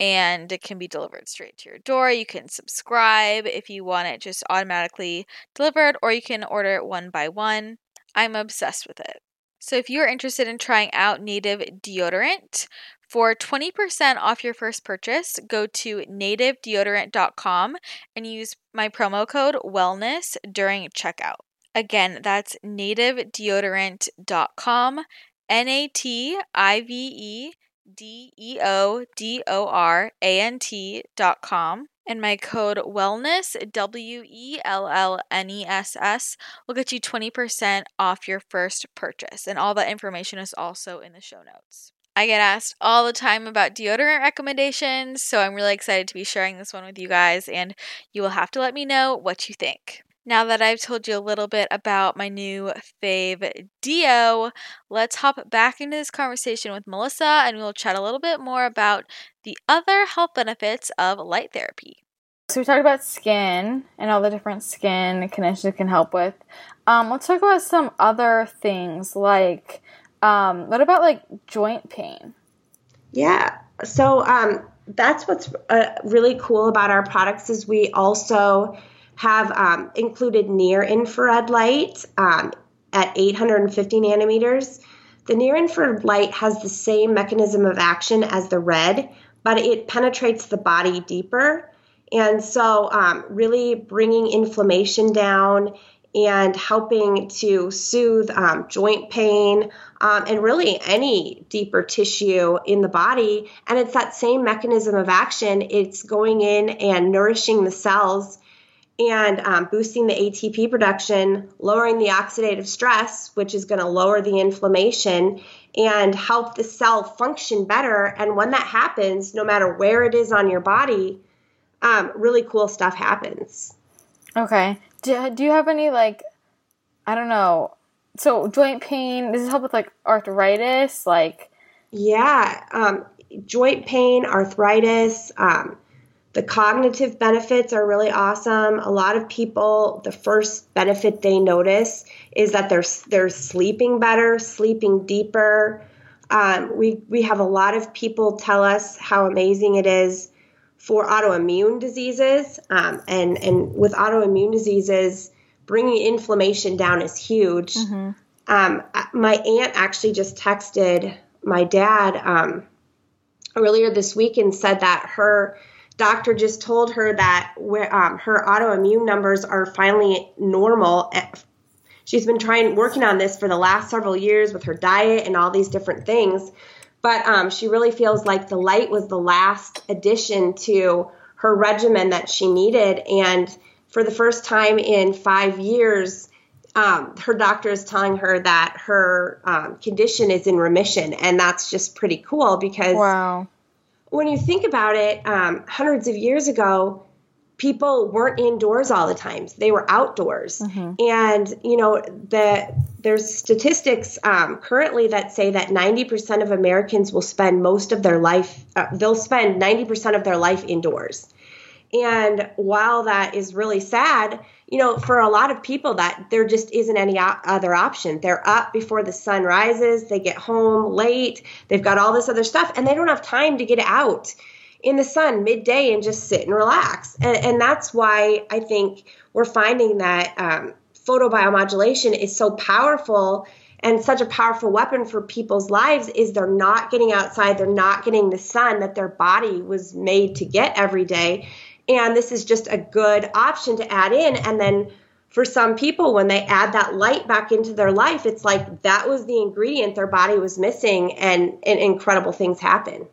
and it can be delivered straight to your door. You can subscribe if you want it just automatically delivered, or you can order it one by one. I'm obsessed with it. So, if you're interested in trying out native deodorant, for 20% off your first purchase, go to nativedeodorant.com and use my promo code wellness during checkout. Again, that's nativedeodorant.com, N A T I V E D E O D O R A N T.com. And my code wellness, W E L L N E S S, will get you 20% off your first purchase. And all that information is also in the show notes. I get asked all the time about deodorant recommendations, so I'm really excited to be sharing this one with you guys, and you will have to let me know what you think. Now that I've told you a little bit about my new fave Dio, let's hop back into this conversation with Melissa and we'll chat a little bit more about the other health benefits of light therapy. So we talked about skin and all the different skin conditions it can help with. Um, let's talk about some other things like um, what about like joint pain? Yeah. So um, that's what's uh, really cool about our products is we also have um, included near infrared light um, at 850 nanometers. The near infrared light has the same mechanism of action as the red, but it penetrates the body deeper. And so, um, really bringing inflammation down and helping to soothe um, joint pain um, and really any deeper tissue in the body. And it's that same mechanism of action. It's going in and nourishing the cells and um, boosting the ATP production, lowering the oxidative stress, which is going to lower the inflammation and help the cell function better. And when that happens, no matter where it is on your body, um, really cool stuff happens. Okay. Do, do you have any like I don't know. So joint pain, does it help with like arthritis? Like Yeah. Um, joint pain, arthritis, um, the cognitive benefits are really awesome. A lot of people, the first benefit they notice is that they're they're sleeping better, sleeping deeper. Um, we we have a lot of people tell us how amazing it is for autoimmune diseases. Um, and, and with autoimmune diseases, bringing inflammation down is huge. Mm-hmm. Um, my aunt actually just texted my dad um, earlier this week and said that her doctor just told her that where, um, her autoimmune numbers are finally normal. She's been trying working on this for the last several years with her diet and all these different things. But um, she really feels like the light was the last addition to her regimen that she needed. And for the first time in five years, um, her doctor is telling her that her um, condition is in remission. And that's just pretty cool because wow. when you think about it, um, hundreds of years ago, people weren't indoors all the time. They were outdoors. Mm-hmm. and you know the there's statistics um, currently that say that 90% of americans will spend most of their life uh, they'll spend 90% of their life indoors. And while that is really sad you know for a lot of people that there just isn't any other option. They're up before the sun rises they get home late they've got all this other stuff and they don't have time to get out in the sun midday and just sit and relax. And, and that's why I think we're finding that um, photobiomodulation is so powerful and such a powerful weapon for people's lives is they're not getting outside they're not getting the sun that their body was made to get every day. And this is just a good option to add in. And then for some people when they add that light back into their life it's like that was the ingredient their body was missing and, and incredible things happen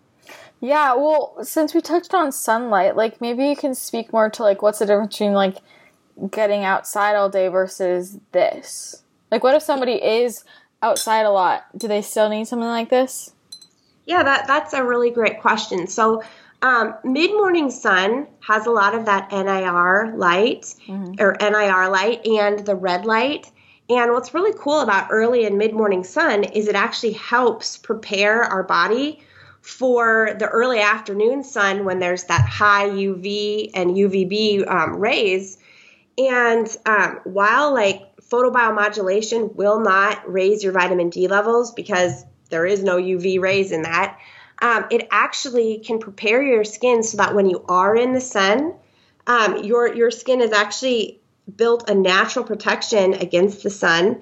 yeah well since we touched on sunlight like maybe you can speak more to like what's the difference between like getting outside all day versus this like, what if somebody is outside a lot? Do they still need something like this? Yeah, that that's a really great question. So, um, mid morning sun has a lot of that NIR light mm-hmm. or NIR light and the red light. And what's really cool about early and mid morning sun is it actually helps prepare our body for the early afternoon sun when there's that high UV and UVB um, rays. And um, while like photobiomodulation will not raise your vitamin D levels because there is no UV rays in that. Um, it actually can prepare your skin so that when you are in the sun, um, your your skin is actually built a natural protection against the sun,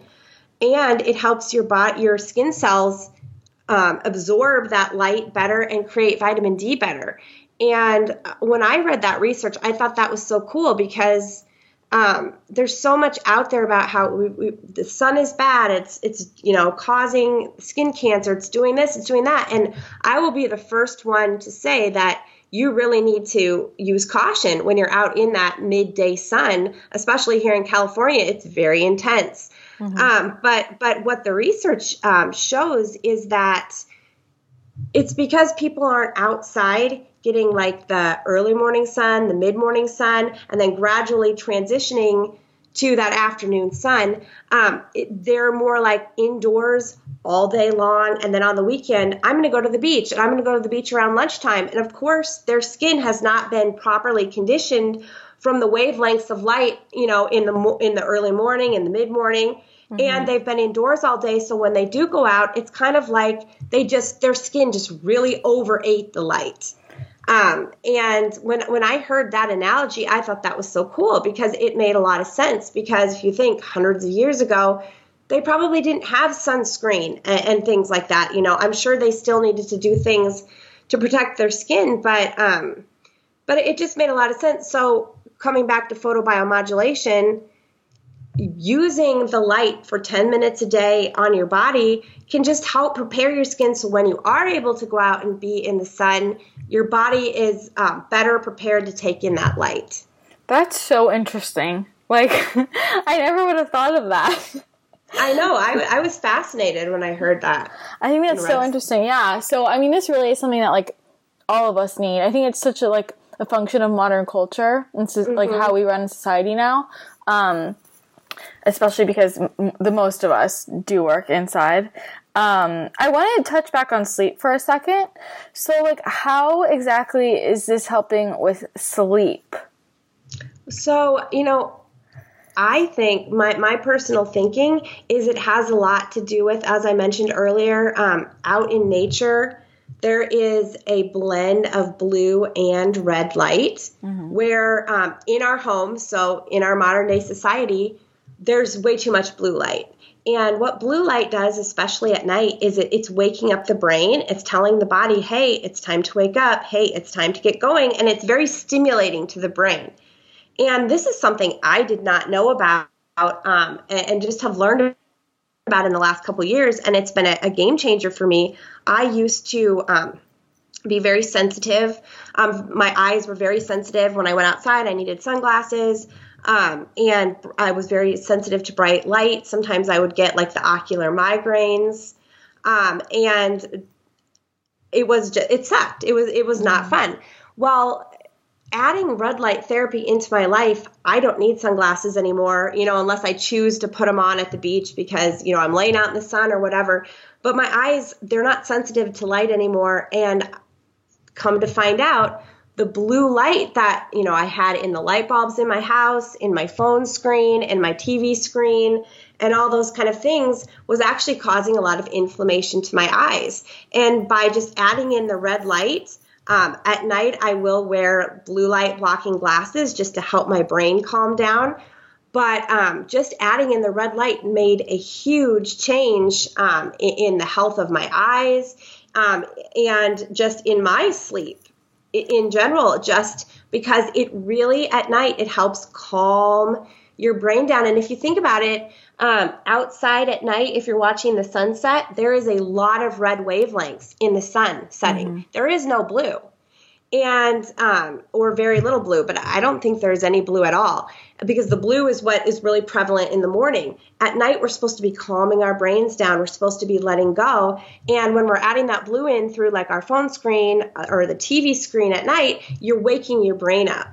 and it helps your body, your skin cells um, absorb that light better and create vitamin D better. And when I read that research, I thought that was so cool because um, there's so much out there about how we, we, the sun is bad. It's it's you know causing skin cancer. It's doing this. It's doing that. And I will be the first one to say that you really need to use caution when you're out in that midday sun, especially here in California. It's very intense. Mm-hmm. Um, but but what the research um, shows is that it's because people aren't outside getting like the early morning sun, the mid morning sun, and then gradually transitioning to that afternoon sun. Um, it, they're more like indoors all day long. And then on the weekend, I'm going to go to the beach and I'm going to go to the beach around lunchtime. And of course, their skin has not been properly conditioned from the wavelengths of light, you know, in the in the early morning, in the mid morning. Mm-hmm. And they've been indoors all day, so when they do go out, it's kind of like they just their skin just really overate the light. Um, and when when I heard that analogy, I thought that was so cool because it made a lot of sense. Because if you think hundreds of years ago, they probably didn't have sunscreen and, and things like that. You know, I'm sure they still needed to do things to protect their skin, but um, but it just made a lot of sense. So coming back to photobiomodulation, using the light for 10 minutes a day on your body can just help prepare your skin so when you are able to go out and be in the sun, your body is um, better prepared to take in that light. That's so interesting. Like, I never would have thought of that. I know. I, I was fascinated when I heard that. I think that's so interesting. Yeah. So, I mean, this really is something that, like, all of us need. I think it's such a, like, a function of modern culture. and just, mm-hmm. like, how we run society now. Um, especially because m- the most of us do work inside. Um, I wanted to touch back on sleep for a second. So, like, how exactly is this helping with sleep? So, you know, I think my, my personal thinking is it has a lot to do with, as I mentioned earlier, um, out in nature, there is a blend of blue and red light mm-hmm. where um, in our homes, so in our modern day society, there's way too much blue light. And what blue light does, especially at night, is it, it's waking up the brain. It's telling the body, hey, it's time to wake up. Hey, it's time to get going. And it's very stimulating to the brain. And this is something I did not know about um, and, and, just have learned about in the last couple years. And it's been a, a, game changer for me. I used to um, be very sensitive. Um, my eyes were very sensitive when I went outside. I needed sunglasses. Um, and I was very sensitive to bright light. Sometimes I would get like the ocular migraines. Um, and it was just, it sucked. It was, it was not fun. Well, adding red light therapy into my life, I don't need sunglasses anymore, you know, unless I choose to put them on at the beach because, you know, I'm laying out in the sun or whatever. But my eyes, they're not sensitive to light anymore. And come to find out, the blue light that you know I had in the light bulbs in my house, in my phone screen, in my TV screen, and all those kind of things was actually causing a lot of inflammation to my eyes. And by just adding in the red light, um, at night I will wear blue light blocking glasses just to help my brain calm down. but um, just adding in the red light made a huge change um, in, in, the health of my eyes um, and just in my sleep in general, just because it really at night it helps calm your brain down. And if you think about it, um, outside at night, if you're watching the sunset, there is a lot of red wavelengths in the sun setting. Mm-hmm. There is no blue and um, or very little blue, but I don't think there's any blue at all because the blue is what is really prevalent in the morning. At night, we're supposed to be calming our brains down. We're supposed to be letting go. And when we're adding that blue in through like our phone screen uh, or the TV screen at night, you're waking your brain up.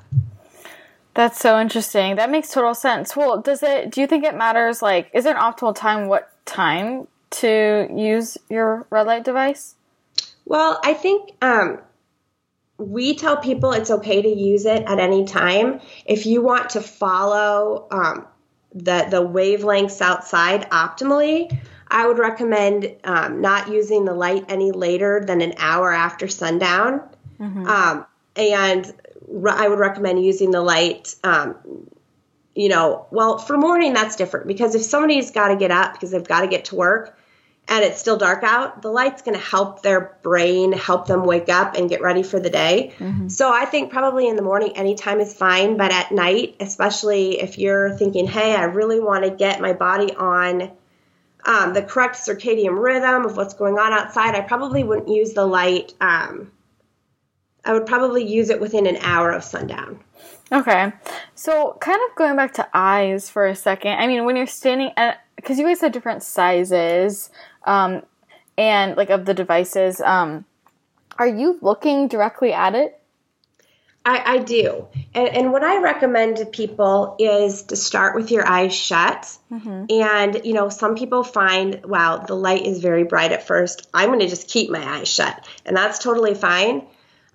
That's so interesting. That makes total sense. Well, does it? Do you think it matters? Like, is there an optimal time? What time to use your red light device? Well, I think um, we tell people it's okay to use it at any time. If you want to follow um, the the wavelengths outside optimally, I would recommend um, not using the light any later than an hour after sundown. Mm-hmm. Um, and re- I would recommend using the light. Um, you know, well, for morning that's different because if somebody's got to get up because they've got to get to work, and it's still dark out, the light's going to help their brain, help them wake up and get ready for the day. Mm-hmm. So I think probably in the morning, anytime is fine, but at night, especially if you're thinking, hey, I really want to get my body on um, the correct circadian rhythm of what's going on outside, I probably wouldn't use the light. Um, I would probably use it within an hour of sundown. Okay. So, kind of going back to eyes for a second. I mean, when you're standing at, because you guys have different sizes, um, and like of the devices. Um, are you looking directly at it? I, I do. And, and, what I recommend to people is to start with your eyes shut. Mm-hmm. And, you know, some people find, wow, the light is very bright at first. I'm going to just keep my eyes shut. And that's totally fine.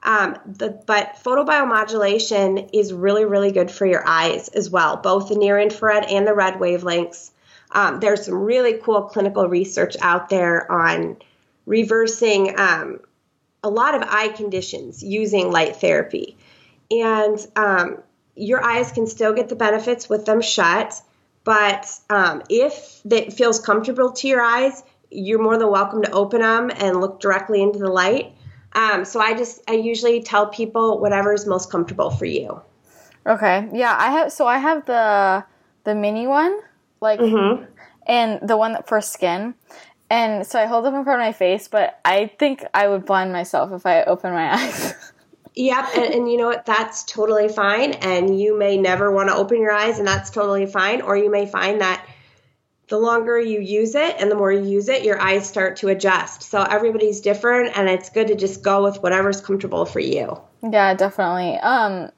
Um, the, but photobiomodulation is really, really good for your eyes as well, both the near infrared and the red wavelengths. Um, there's some really cool clinical research out there on reversing um, a lot of eye conditions using light therapy. And um, your eyes can still get the benefits with them shut, but um, if it feels comfortable to your eyes, you're more than welcome to open them and look directly into the light. Um, so I just I usually tell people whatever is most comfortable for you. Okay. Yeah, I have so I have the the mini one like, mm-hmm. and the one that for skin. And so I hold up in front of my face, but I think I would blind myself if I open my eyes. Yep, and, and, you know what? That's totally fine. And you may never want to open your eyes, and that's totally fine. Or you may find that the longer you use it and the more you use it, your eyes start to adjust. So everybody's different, and it's good to just go with whatever's comfortable for you. Yeah, definitely. Um,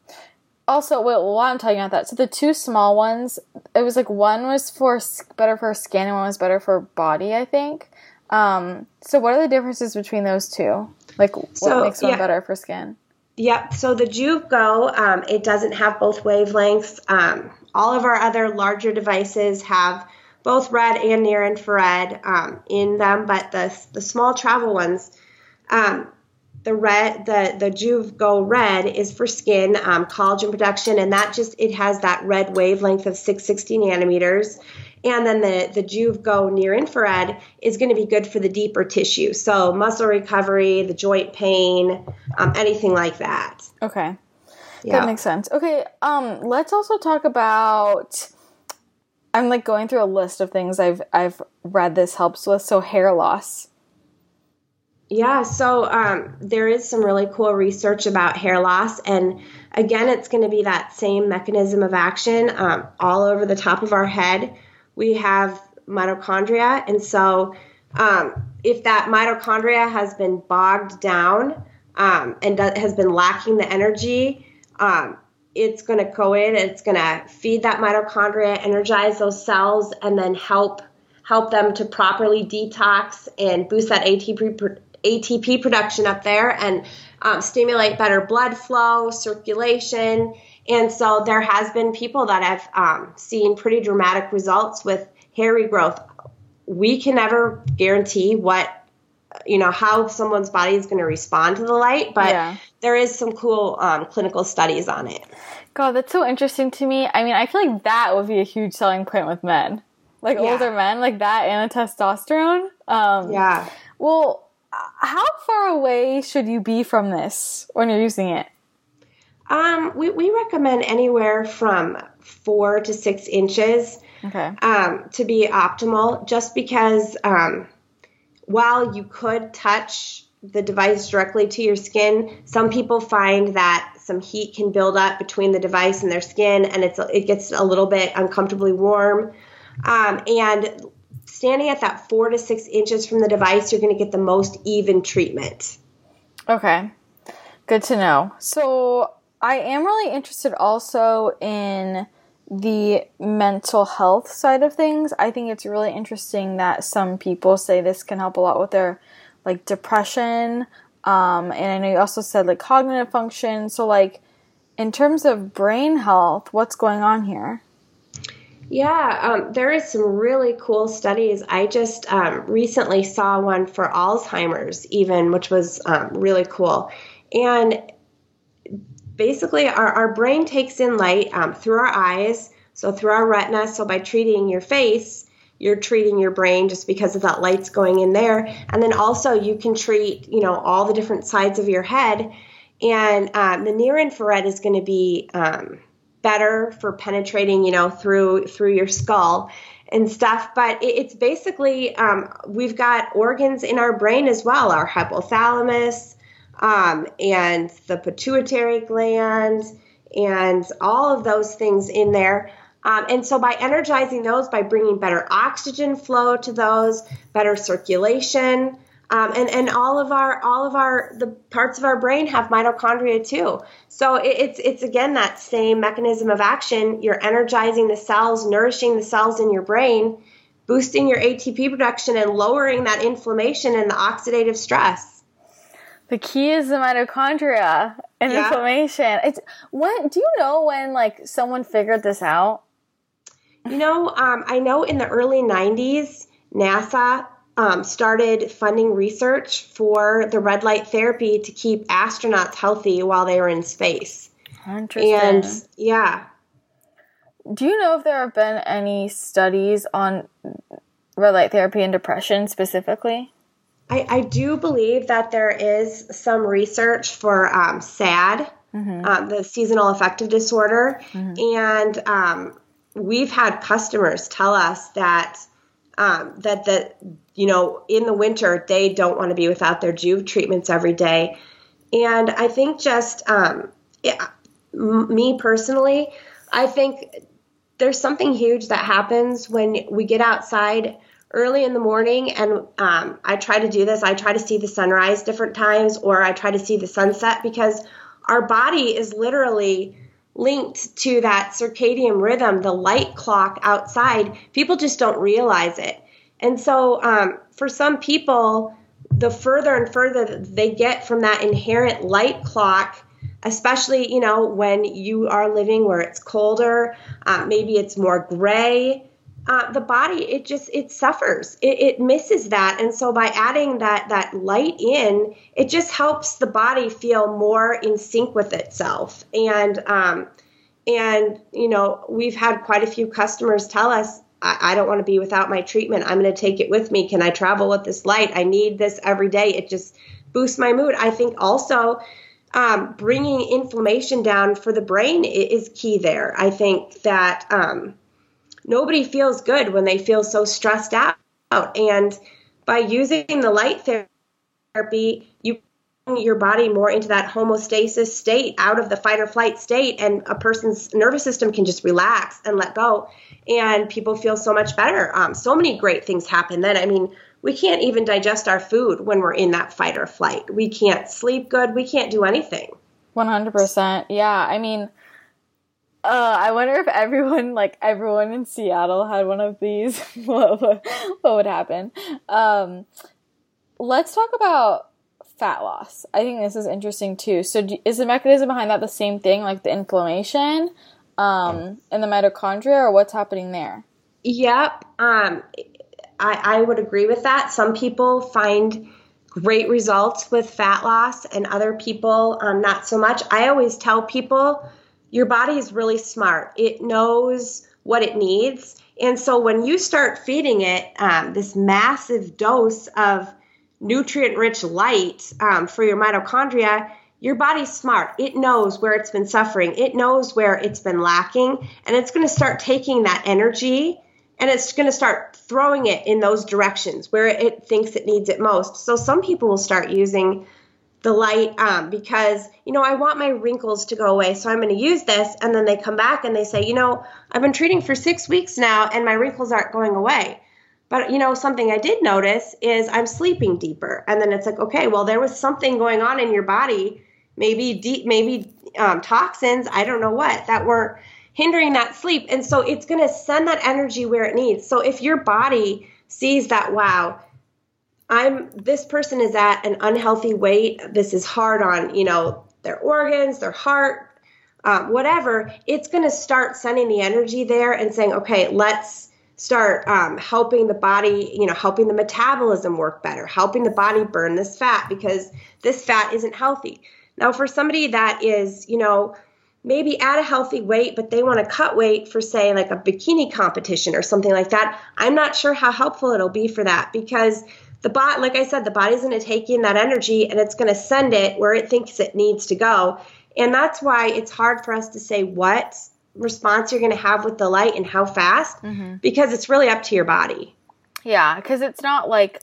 also, wait, while I'm talking about that, so the two small ones, it was like one was for better for skin and one was better for body, I think. Um, so what are the differences between those two? Like, what so, makes one yeah. better for skin? Yep. So the Joovv Go, um, it doesn't have both wavelengths. Um, all of our other larger devices have both red and near infrared um, in them, but the the small travel ones, um, the red the the Joovv Go Red is for skin um, collagen production, and that just it has that red wavelength of 660 nanometers. And then the the Joovv Go near infrared is going to be good for the deeper tissue, so muscle recovery, the joint pain, um, anything like that. Okay, yeah. that makes sense. Okay, um, let's also talk about. I'm like going through a list of things I've I've read this helps with. So hair loss. Yeah, so um, there is some really cool research about hair loss. And again, it's going to be that same mechanism of action um, all over the top of our head. We have mitochondria. And so um, if that mitochondria has been bogged down um, and has been lacking the energy, um, it's going to go in it's going to feed that mitochondria, energize those cells, and then help help them to properly detox and boost that ATP ATP production up there and um, stimulate better blood flow, circulation. And so there has been people that have um, seen pretty dramatic results with hair regrowth. We can never guarantee what you know how someone's body is going to respond to the light, but Yeah. there is some cool um, clinical studies on it. God, that's so interesting to me. I mean, I feel like that would be a huge selling point with men, like Yeah. older men, like that and the testosterone. Um, Yeah. Well, how far away should you be from this when you're using it? Um, we, we recommend anywhere from four to six inches Okay. um, to be optimal, just because um, while you could touch the device directly to your skin, some people find that some heat can build up between the device and their skin, and it's it gets a little bit uncomfortably warm. Um, and standing at that four to six inches from the device, you're going to get the most even treatment. Okay. Good to know. So, I am really interested also in the mental health side of things. I think it's really interesting that some people say this can help a lot with their like depression. Um, and I know you also said like cognitive function. So, like, in terms of brain health, what's going on here? Yeah, um, there is some really cool studies. I just um, recently saw one for Alzheimer's, even, which was um, really cool. And basically, our, our brain takes in light um, through our eyes, so through our retina. So by treating your face, you're treating your brain just because of that light's going in there. And then also, you can treat, you know, all the different sides of your head. And um, the near infrared is going to be um, better for penetrating, you know, through through your skull and stuff. But it, it's basically um, we've got organs in our brain as well, our hypothalamus um, and the pituitary gland and all of those things in there. Um, and so by energizing those, by bringing better oxygen flow to those, better circulation, um, and and all of our all of our the parts of our brain have mitochondria too. So it, it's it's again that same mechanism of action. You're energizing the cells, nourishing the cells in your brain, boosting your ATP production, and lowering that inflammation and the oxidative stress. The key is the mitochondria and Yeah. inflammation. It's when do you know when like someone figured this out? You know, um, I know in the early 90s, NASA um, started funding research for the red light therapy to keep astronauts healthy while they were in space. Interesting. And yeah, do you know if there have been any studies on red light therapy and depression specifically? I, I do believe that there is some research for um, SAD, um, the seasonal affective disorder, and um, we've had customers tell us that um, that that you know in the winter they don't want to be without their Joovv treatments every day, and I think just um, m- me personally, I think there's something huge that happens when we get outside early in the morning and um, i try to do this. I try to see the sunrise different times or i try to see the sunset because our body is literally linked to that circadian rhythm the light clock outside people just don't realize it. And so um, for some people the further and further they get from that inherent light clock especially you know when you are living where it's colder uh, maybe it's more gray uh, the body it just it suffers. It, it misses that. And so by adding that that light in it just helps the body feel more in sync with itself. And um, and you know we've had quite a few customers tell us I, I don't want to be without my treatment. I'm going to take it with me. Can i travel with this light? I need this every day. It just boosts my mood. I think also um, bringing inflammation down for the brain is key there. I think that um, nobody feels good when they feel so stressed out. And by using the light therapy, you bring your body more into that homeostasis state, out of the fight or flight state, and a person's nervous system can just relax and let go. And people feel so much better. Um, so many great things happen then. I mean, we can't even digest our food when we're in that fight or flight. We can't sleep good. We can't do anything. 100%. Yeah, I mean, uh, I wonder if everyone, like everyone in Seattle, had one of these. what, would- what would happen? Um, let's talk about fat loss. I think this is interesting too. So, do, is the mechanism behind that the same thing, like the inflammation um, and the mitochondria, or what's happening there? Yep. Um, I, I would agree with that. Some people find great results with fat loss, and other people um, not so much. I always tell people your body is really smart, it knows what it needs. And so when you start feeding it um, this massive dose of nutrient rich light um, for your mitochondria, your body's smart. It knows where it's been suffering, it knows where it's been lacking, and it's going to start taking that energy and it's going to start throwing it in those directions where it thinks it needs it most. So some people will start using the light um, because you know I want my wrinkles to go away, so I'm going to use this, and then they come back and they say, you know, I've been treating for six weeks now, and my wrinkles aren't going away. But you know, something I did notice is I'm sleeping deeper, and then it's like, okay, well, there was something going on in your body, maybe deep, maybe um, toxins, I don't know what, that were hindering that sleep, and so it's going to send that energy where it needs. So if your body sees that, wow, I'm this person is at an unhealthy weight. This is hard on you know their organs, their heart, um, whatever. It's going to start sending the energy there and saying, okay, let's start um, helping the body, you know, helping the metabolism work better, helping the body burn this fat because this fat isn't healthy. Now, for somebody that is, you know, maybe at a healthy weight, but they want to cut weight for, say, like a bikini competition or something like that, I'm not sure how helpful it'll be for that because the bot, like I said, the body's going to take in that energy and it's going to send it where it thinks it needs to go. And that's why it's hard for us to say what response you're going to have with the light and how fast mm-hmm. because it's really up to your body. Yeah, because it's not like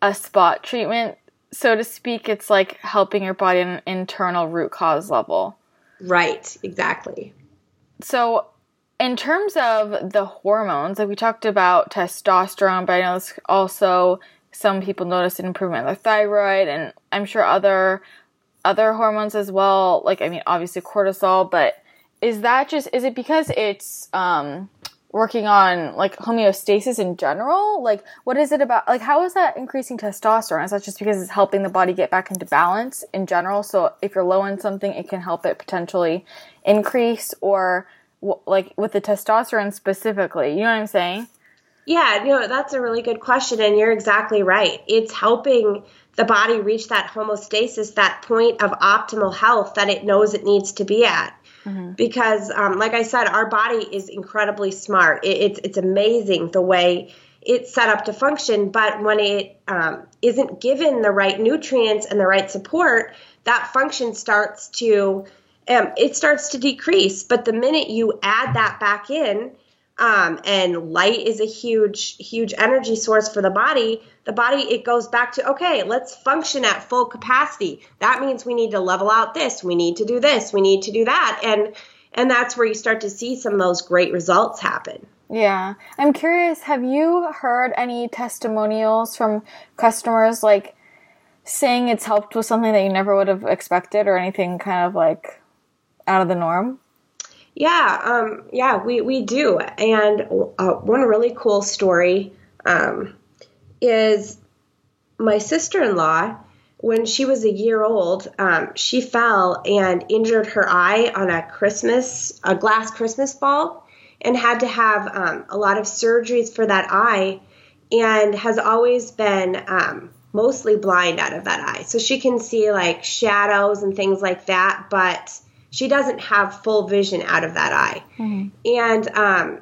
a spot treatment, so to speak. It's like helping your body on an internal root cause level. Right, exactly. So, in terms of the hormones, like we talked about testosterone, but I know it's also some people notice an improvement in their thyroid, and I'm sure other other hormones as well. Like, I mean, obviously cortisol, but is that just is it because it's um working on like homeostasis in general? Like what is it about like how is that increasing testosterone? Is that just because it's helping the body get back into balance in general? So if you're low on something it can help it potentially increase or like with the testosterone specifically you know what i'm saying yeah know that's a really good question and you're exactly right it's helping the body reach that homeostasis that point of optimal health that it knows it needs to be at Mm-hmm. Because, um, like I said, our body is incredibly smart. It, it's it's amazing the way it's set up to function. But when it um, not given the right nutrients and the right support, that function starts to um, it starts to decrease. But the minute you add that back in, um, and light is a huge huge energy source for the body the body it goes back to okay let's function at full capacity. That means we need to level out this we need to do this we need to do that and and that's where you start to see some of those great results happen. Yeah. I'm curious have you heard any testimonials from customers like saying it's helped with something that you never would have expected or anything kind of like out of the norm yeah, um, yeah, we, we do. And uh, one really cool story um, is my sister in law, when she was a year old, um, she fell and injured her eye on a Christmas, a glass Christmas ball, and had to have um, a lot of surgeries for that eye, and has always been um, mostly blind out of that eye. So she can see like shadows and things like that, but she doesn't have full vision out of that eye. Mm-hmm. And, um,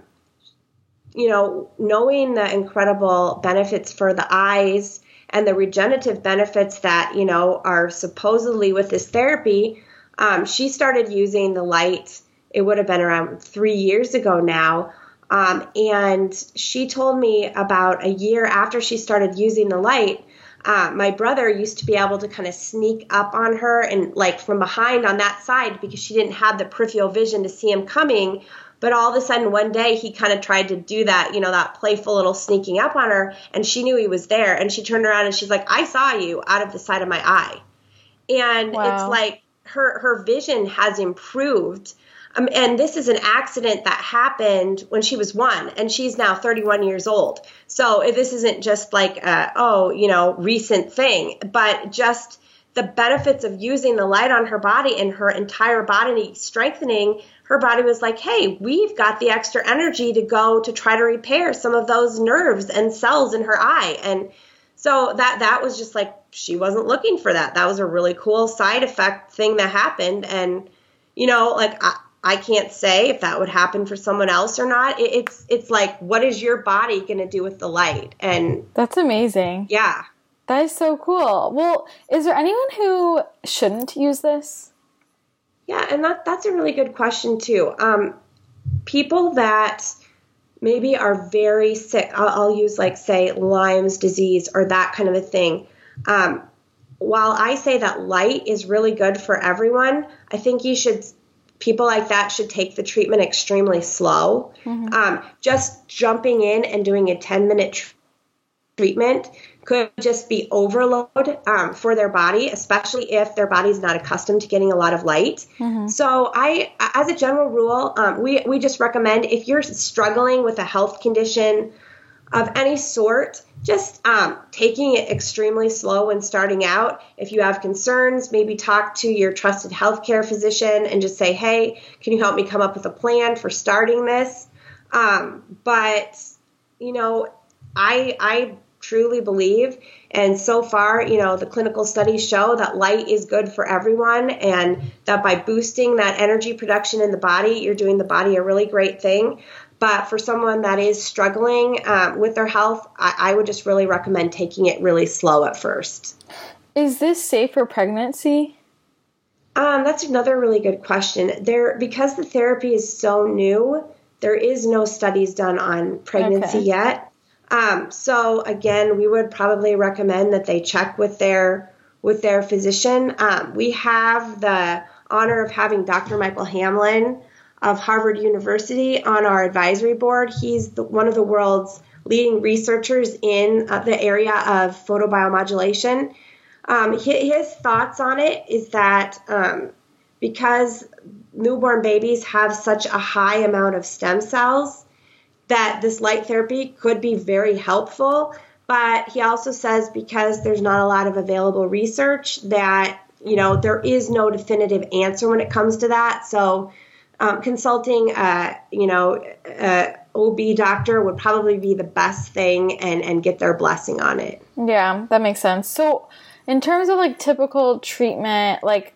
you know, knowing the incredible benefits for the eyes and the regenerative benefits that, you know, are supposedly with this therapy, um, she started using the light. It would have been around three years ago now. Um, and she told me about a year after she started using the light, uh, my brother used to be able to kind of sneak up on her and like from behind on that side because she didn't have the peripheral vision to see him coming. But all of a sudden, one day he kind of tried to do that, you know, that playful little sneaking up on her, and she knew he was there. And she turned around and she's like, "I saw you out of the side of my eye," and wow. it's like her her vision has improved um, and this is an accident that happened when she was one, and she's now 31 years old. So this isn't just like a, oh, you know, recent thing, but just the benefits of using the light on her body and her entire body strengthening. Her body was like, hey, we've got the extra energy to go to try to repair some of those nerves and cells in her eye. And so that that was just like she wasn't looking for that. That was a really cool side effect thing that happened, and you know, like I, I can't say if that would happen for someone else or not. It, it's it's like what is your body going to do with the light? And That's amazing. yeah, That is so cool. Well, is there anyone who shouldn't use this? Yeah, and that that's a really good question too. Um, people that maybe are very sick, I'll, I'll use like say Lyme's disease or that kind of a thing. Um, while I say that light is really good for everyone, I think you should people like that should take the treatment extremely slow. Um, just jumping in and doing a 10 minute tr- treatment could just be overload um, for their body, especially if their body's not accustomed to getting a lot of light. So, I, as a general rule, um, we we just recommend if you're struggling with a health condition of any sort, just um, taking it extremely slow when starting out. If you have concerns, maybe talk to your trusted healthcare physician and just say, "Hey, can you help me come up with a plan for starting this?" Um, but you know, I I truly believe, and so far, you know, the clinical studies show that light is good for everyone, and that by boosting that energy production in the body, you're doing the body a really great thing. But for someone that is struggling um, with their health, I, I would just really recommend taking it really slow at first. Is this safe for pregnancy? Um, that's another really good question. There, because the therapy is so new, there is no studies done on pregnancy Okay. yet. Um, so again, we would probably recommend that they check with their with their physician. Um, we have the honor of having Dr. Michael Hamblin of Harvard University on our advisory board. He's the, one of the world's leading researchers in uh, the area of photobiomodulation. Um, his, thoughts on it is that um, because newborn babies have such a high amount of stem cells, that this light therapy could be very helpful. But he also says because there's not a lot of available research that you know there is no definitive answer when it comes to that. So um, consulting, uh, you know, uh, OB doctor would probably be the best thing and and get their blessing on it. Yeah, that makes sense. So, in terms of like typical treatment, like,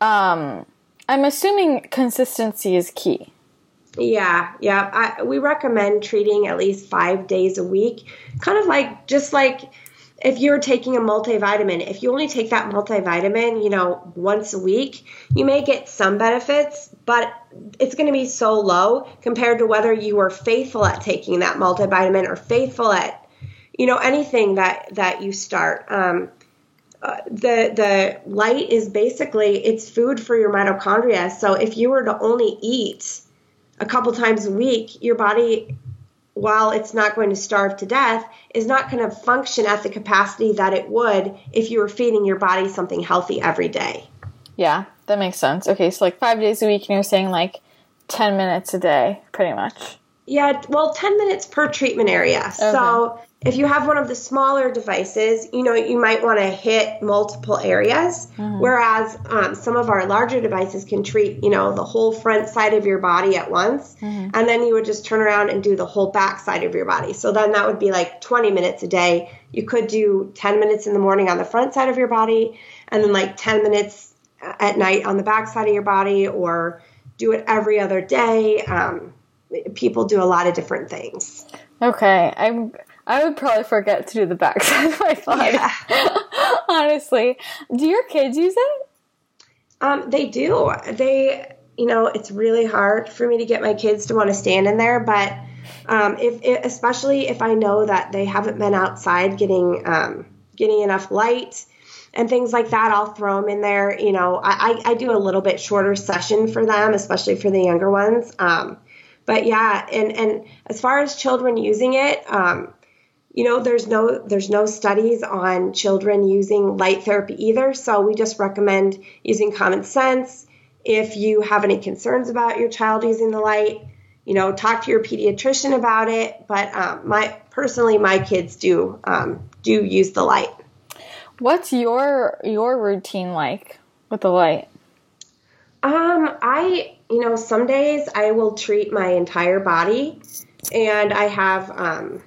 um, I'm assuming consistency is key. Yeah, yeah. I, we recommend treating at least five days a week. Kind of like just like if you're taking a multivitamin, if you only take that multivitamin, you know, once a week, you may get some benefits, but it's going to be so low compared to whether you were faithful at taking that multivitamin or faithful at, you know, anything that that you start. Um, uh, the the light is basically it's food for your mitochondria. So if you were to only eat a couple times a week, your body, while it's not going to starve to death, is not going to function at the capacity that it would if you were feeding your body something healthy every day. Yeah, that makes sense. Okay, so like five days a week, and you're saying like 10 minutes a day, pretty much. Yeah, well, 10 minutes per treatment area. So if you have one of the smaller devices, you know, you might want to hit multiple areas. Whereas um, some of our larger devices can treat, you know, the whole front side of your body at once. And then you would just turn around and do the whole back side of your body. So then that would be like 20 minutes a day. You could do 10 minutes in the morning on the front side of your body and then like 10 minutes at night on the back side of your body or do it every other day. Um, people do a lot of different things. Okay, I'm. I would probably forget to do the backside of my body. Honestly, do your kids use it? Um, they do. They, you know, it's really hard for me to get my kids to want to stand in there, but um, if, if especially if I know that they haven't been outside getting um, getting enough light and things like that, I'll throw them in there. You know, I, I, do a little bit shorter session for them, especially for the younger ones. Um, but yeah, and and as far as children using it, um, you know, there's no there's no studies on children using light therapy either. So we just recommend using common sense. If you have any concerns about your child using the light, you know, talk to your pediatrician about it. But um, my personally, my kids do um, do use the light. What's your your routine like with the light? Um, I, you know, some days I will treat my entire body, and I have, um,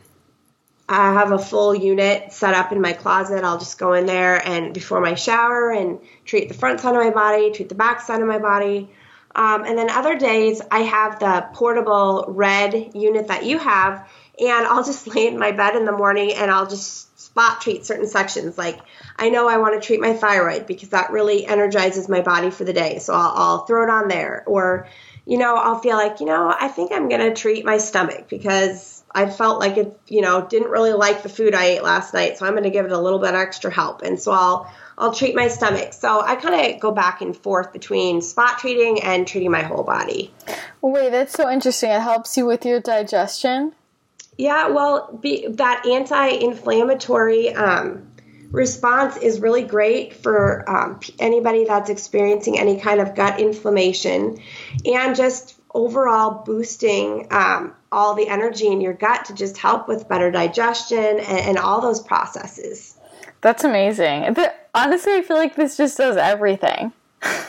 I have a full unit set up in my closet. I'll just go in there and before my shower and treat the front side of my body, treat the back side of my body. Um, and then other days, I have the portable red unit that you have, and I'll just lay in my bed in the morning and I'll just spot treat certain sections. Like I know I want to treat my thyroid because that really energizes my body for the day, so I'll, I'll throw it on there. Or, you know, I'll feel like, you know, I think I'm going to treat my stomach because I felt like it, you know, didn't really like the food I ate last night, so I'm going to give it a little bit extra help. And so I'll I'll treat my stomach. So I kind of go back and forth between spot treating and treating my whole body. Wait, that's so interesting. It helps you with your digestion. Yeah, well, be, that anti-inflammatory um, response is really great for um, anybody that's experiencing any kind of gut inflammation, and just overall boosting um, all the energy in your gut to just help with better digestion and, and all those processes. That's amazing. But honestly, I feel like this just does everything.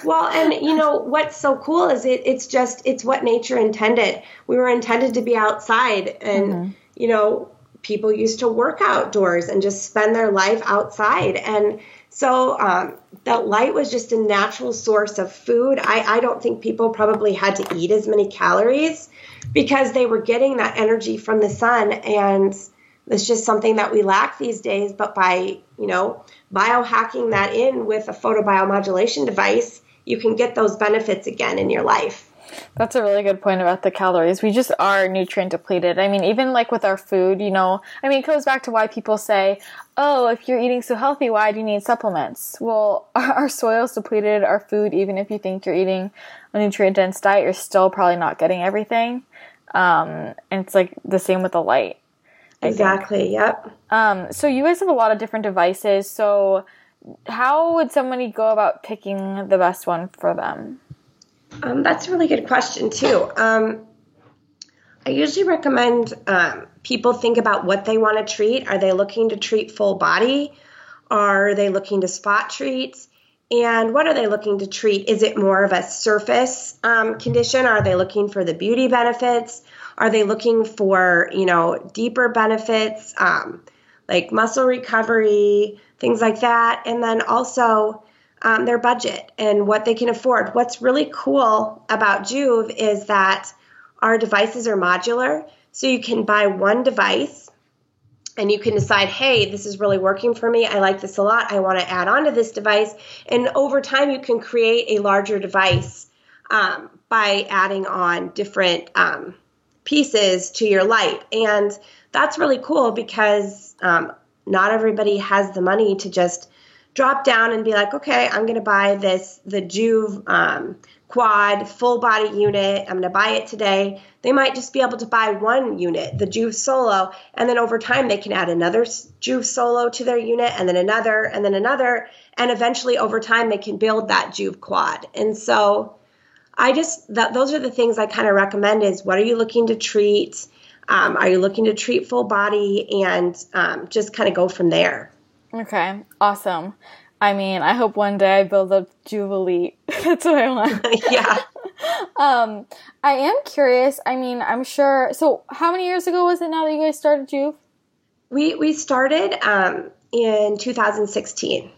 Well, and you know what's so cool is it it's just it's what nature intended. We were intended to be outside and mm-hmm. you know, people used to work outdoors and just spend their life outside and so um, that light was just a natural source of food. I, I don't think people probably had to eat as many calories because they were getting that energy from the sun and it's just something that we lack these days but by you know biohacking that in with a photobiomodulation device you can get those benefits again in your life that's a really good point about the calories. We just are nutrient depleted. I mean, even like with our food, you know, I mean, it goes back to why people say, oh, if you're eating so healthy, why do you need supplements? Well, our soil's depleted, our food, even if you think you're eating a nutrient dense diet, you're still probably not getting everything. Um, and it's like the same with the light. Exactly. Yep. Um, so you guys have a lot of different devices. So how would somebody go about picking the best one for them? Um, that's a really good question too. Um, I usually recommend um, people think about what they want to treat. Are they looking to treat full body? Are they looking to spot treats? And what are they looking to treat? Is it more of a surface um, condition? Are they looking for the beauty benefits? Are they looking for, you know, deeper benefits um, like muscle recovery, things like that? And then also um, their budget and what they can afford. What's really cool about Joovv is that our devices are modular. So you can buy one device and you can decide, hey, this is really working for me. I like this a lot. I want to add on to this device. And over time, you can create a larger device um, by adding on different um, pieces to your light. And that's really cool because um, not everybody has the money to just drop down and be like, okay, I'm going to buy this, the Joovv um, quad full body unit. I'm going to buy it today. They might just be able to buy one unit, the Joovv Solo, and then over time they can add another Joovv Solo to their unit, and then another, and then another, and eventually over time they can build that Joovv quad. And so I just that those are the things I kind of recommend is what are you looking to treat? Um, are you looking to treat full body and um, just kind of go from there? Okay, awesome. I mean, I hope one day I build a Jubilee. That's what I want. yeah. um, I am curious. I mean, I'm sure. So, how many years ago was it now that you guys started Joovv? We we started um, in 2016.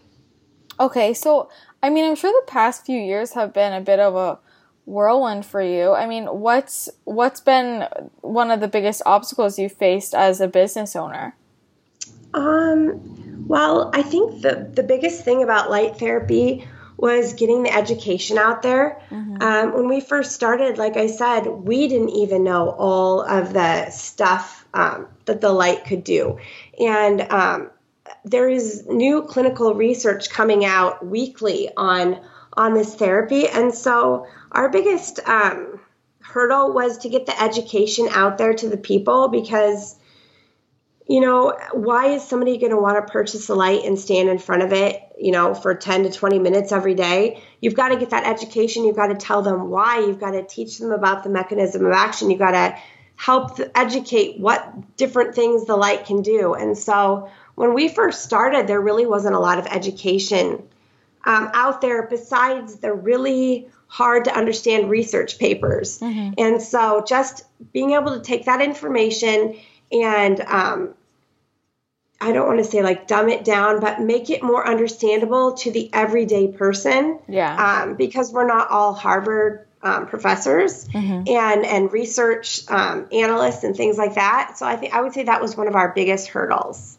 Okay, so I mean, I'm sure the past few years have been a bit of a whirlwind for you. I mean, what's what's been one of the biggest obstacles you faced as a business owner? Um well, I think the, the biggest thing about light therapy was getting the education out there. Mm-hmm. Um, when we first started, like I said, we didn't even know all of the stuff um, that the light could do. And um, there is new clinical research coming out weekly on on this therapy. And so our biggest um, hurdle was to get the education out there to the people because you know, why is somebody going to want to purchase a light and stand in front of it, you know, for 10 to 20 minutes every day? You've got to get that education. You've got to tell them why. You've got to teach them about the mechanism of action. You've got to help educate what different things the light can do. And so when we first started, there really wasn't a lot of education um, out there besides the really hard to understand research papers. Mm-hmm. And so just being able to take that information and um, I don't want to say like dumb it down, but make it more understandable to the everyday person. Yeah. Um, because we're not all Harvard um, professors mm-hmm. and and research um, analysts and things like that. So I think I would say that was one of our biggest hurdles.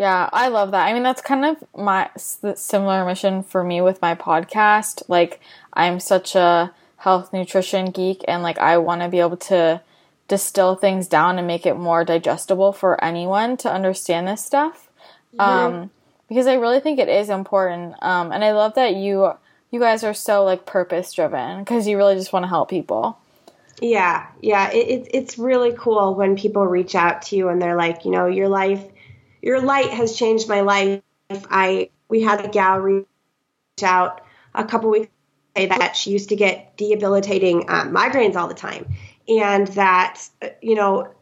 Yeah, I love that. I mean, that's kind of my similar mission for me with my podcast. Like, I'm such a health nutrition geek, and like, I want to be able to distill things down and make it more digestible for anyone to understand this stuff. Mm-hmm. Um, because I really think it is important. Um, and I love that you you guys are so like purpose driven because you really just want to help people. Yeah, yeah, it, it, it's really cool when people reach out to you and they're like, you know, your life, your light has changed my life. I we had a gal reach out a couple weeks say that she used to get debilitating um, migraines all the time and that you know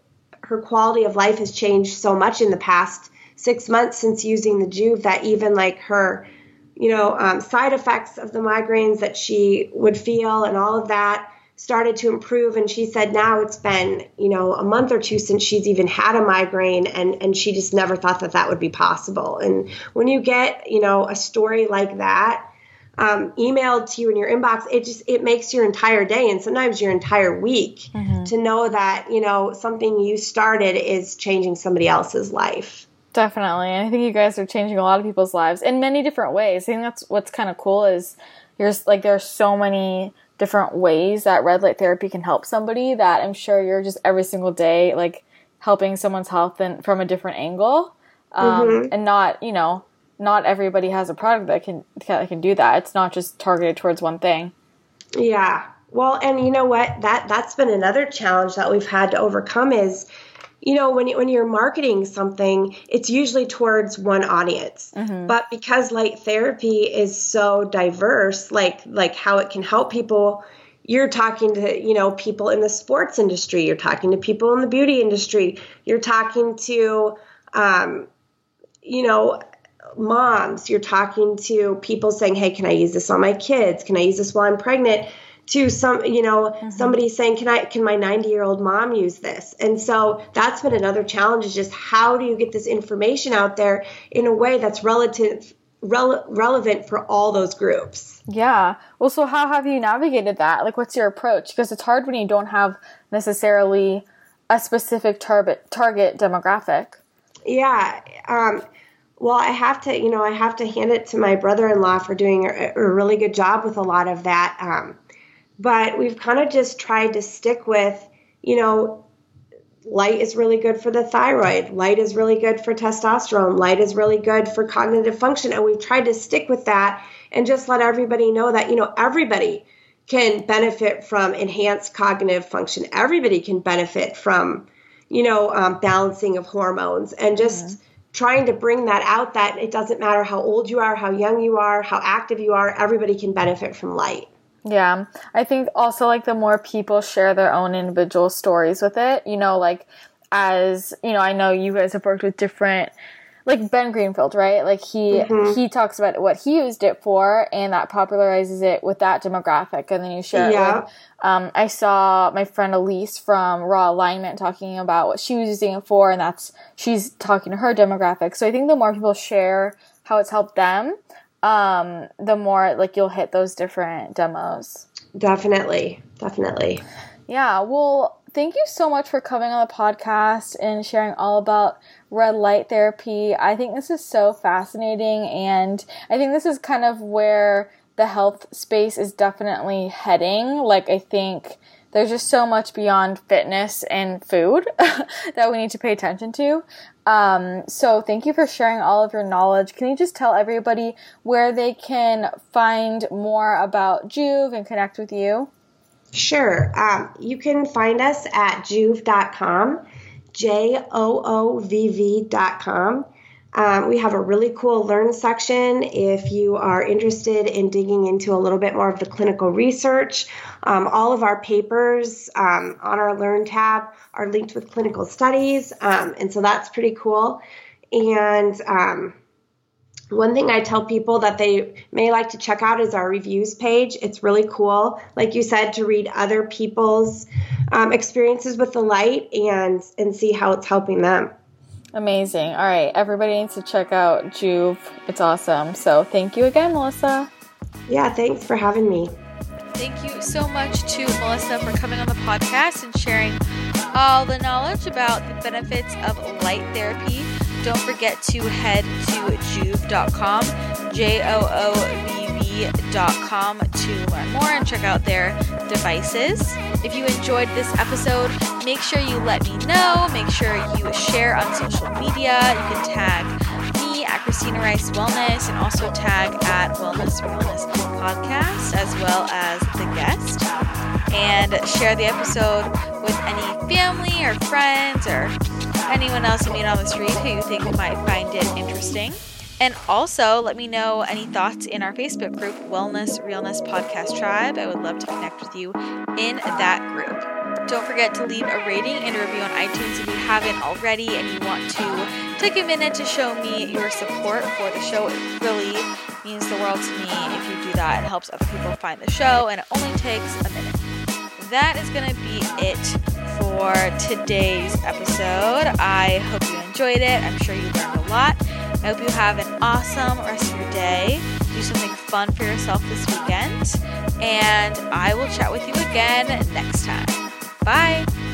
her quality of life has changed so much in the past six months since using the Joovv that even like her you know um, side effects of the migraines that she would feel and all of that started to improve and she said now it's been you know a month or two since she's even had a migraine and and she just never thought that that would be possible and when you get you know a story like that um, emailed to you in your inbox, it just it makes your entire day and sometimes your entire week mm-hmm. to know that you know something you started is changing somebody else's life. Definitely, and I think you guys are changing a lot of people's lives in many different ways. I think that's what's kind of cool is there's like there's so many different ways that red light therapy can help somebody that I'm sure you're just every single day like helping someone's health and from a different angle, um, mm-hmm. and not you know not everybody has a product that can that can do that. It's not just targeted towards one thing. Yeah. Well, and you know what? That that's been another challenge that we've had to overcome is you know when when you're marketing something it's usually towards one audience mm-hmm. but because light therapy is so diverse like like how it can help people you're talking to you know people in the sports industry you're talking to people in the beauty industry you're talking to um, you know moms, you're talking to people saying, "Hey, can I use this on my kids? Can I use this while I'm pregnant?" To some, you know, mm-hmm. somebody saying, "Can I? Can my 90 year old mom use this?" And so that's been another challenge: is just how do you get this information out there in a way that's relative rele- relevant for all those groups. Yeah. Well, so how have you navigated that? Like, what's your approach? Because it's hard when you don't have necessarily a specific target target demographic. Yeah. Um, well, I have to, you know, I have to hand it to my brother-in-law for doing a, a really good job with a lot of that. Um, but we've kind of just tried to stick with, you know, light is really good for the thyroid. Light is really good for testosterone. Light is really good for cognitive function. And we've tried to stick with that and just let everybody know that, you know, everybody can benefit from enhanced cognitive function. Everybody can benefit from, you know, um, balancing of hormones and just. Mm-hmm trying to bring that out that it doesn't matter how old you are, how young you are, how active you are, everybody can benefit from light. Yeah. I think also like the more people share their own individual stories with it, you know, like as, you know, I know you guys have worked with different like Ben Greenfield, right? Like he mm-hmm. he talks about what he used it for, and that popularizes it with that demographic, and then you share yeah. it with. Um, I saw my friend Elise from Raw Alignment talking about what she was using it for, and that's she's talking to her demographic. So I think the more people share how it's helped them, um, the more like you'll hit those different demos. Definitely, definitely. Yeah. Well, thank you so much for coming on the podcast and sharing all about red light therapy. I think this is so fascinating, and I think this is kind of where the health space is definitely heading. Like, I think there's just so much beyond fitness and food that we need to pay attention to. Um, so, thank you for sharing all of your knowledge. Can you just tell everybody where they can find more about Joovv and connect with you? Sure. Um, you can find us at joovv.com, J O O V V.com. Um, we have a really cool Learn section if you are interested in digging into a little bit more of the clinical research. Um, all of our papers um, on our Learn tab are linked with clinical studies, um, and so that's pretty cool. And um, one thing I tell people that they may like to check out is our reviews page. It's really cool, like you said, to read other people's um, experiences with the light and and see how it's helping them. Amazing. All right, everybody needs to check out Joovv. It's awesome. So thank you again, Melissa. Yeah, thanks for having me. Thank you so much to Melissa for coming on the podcast and sharing all the knowledge about the benefits of light therapy. Don't forget to head to joovv.com, J O O V V.com to learn more and check out their devices. If you enjoyed this episode, make sure you let me know. Make sure you share on social media. You can tag me at Christina Rice Wellness and also tag at Wellness Realness Podcast as well as the guest. And share the episode with any family or friends or anyone else you meet on the street who you think might find it interesting. And also, let me know any thoughts in our Facebook group, Wellness Realness Podcast Tribe. I would love to connect with you in that group. Don't forget to leave a rating and a review on iTunes if you haven't already and you want to take a minute to show me your support for the show. It really means the world to me if you do that. It helps other people find the show, and it only takes a minute. That is going to be it for today's episode. I hope you enjoyed it. I'm sure you learned a lot. I hope you have an awesome rest of your day. Do something fun for yourself this weekend. And I will chat with you again next time. Bye.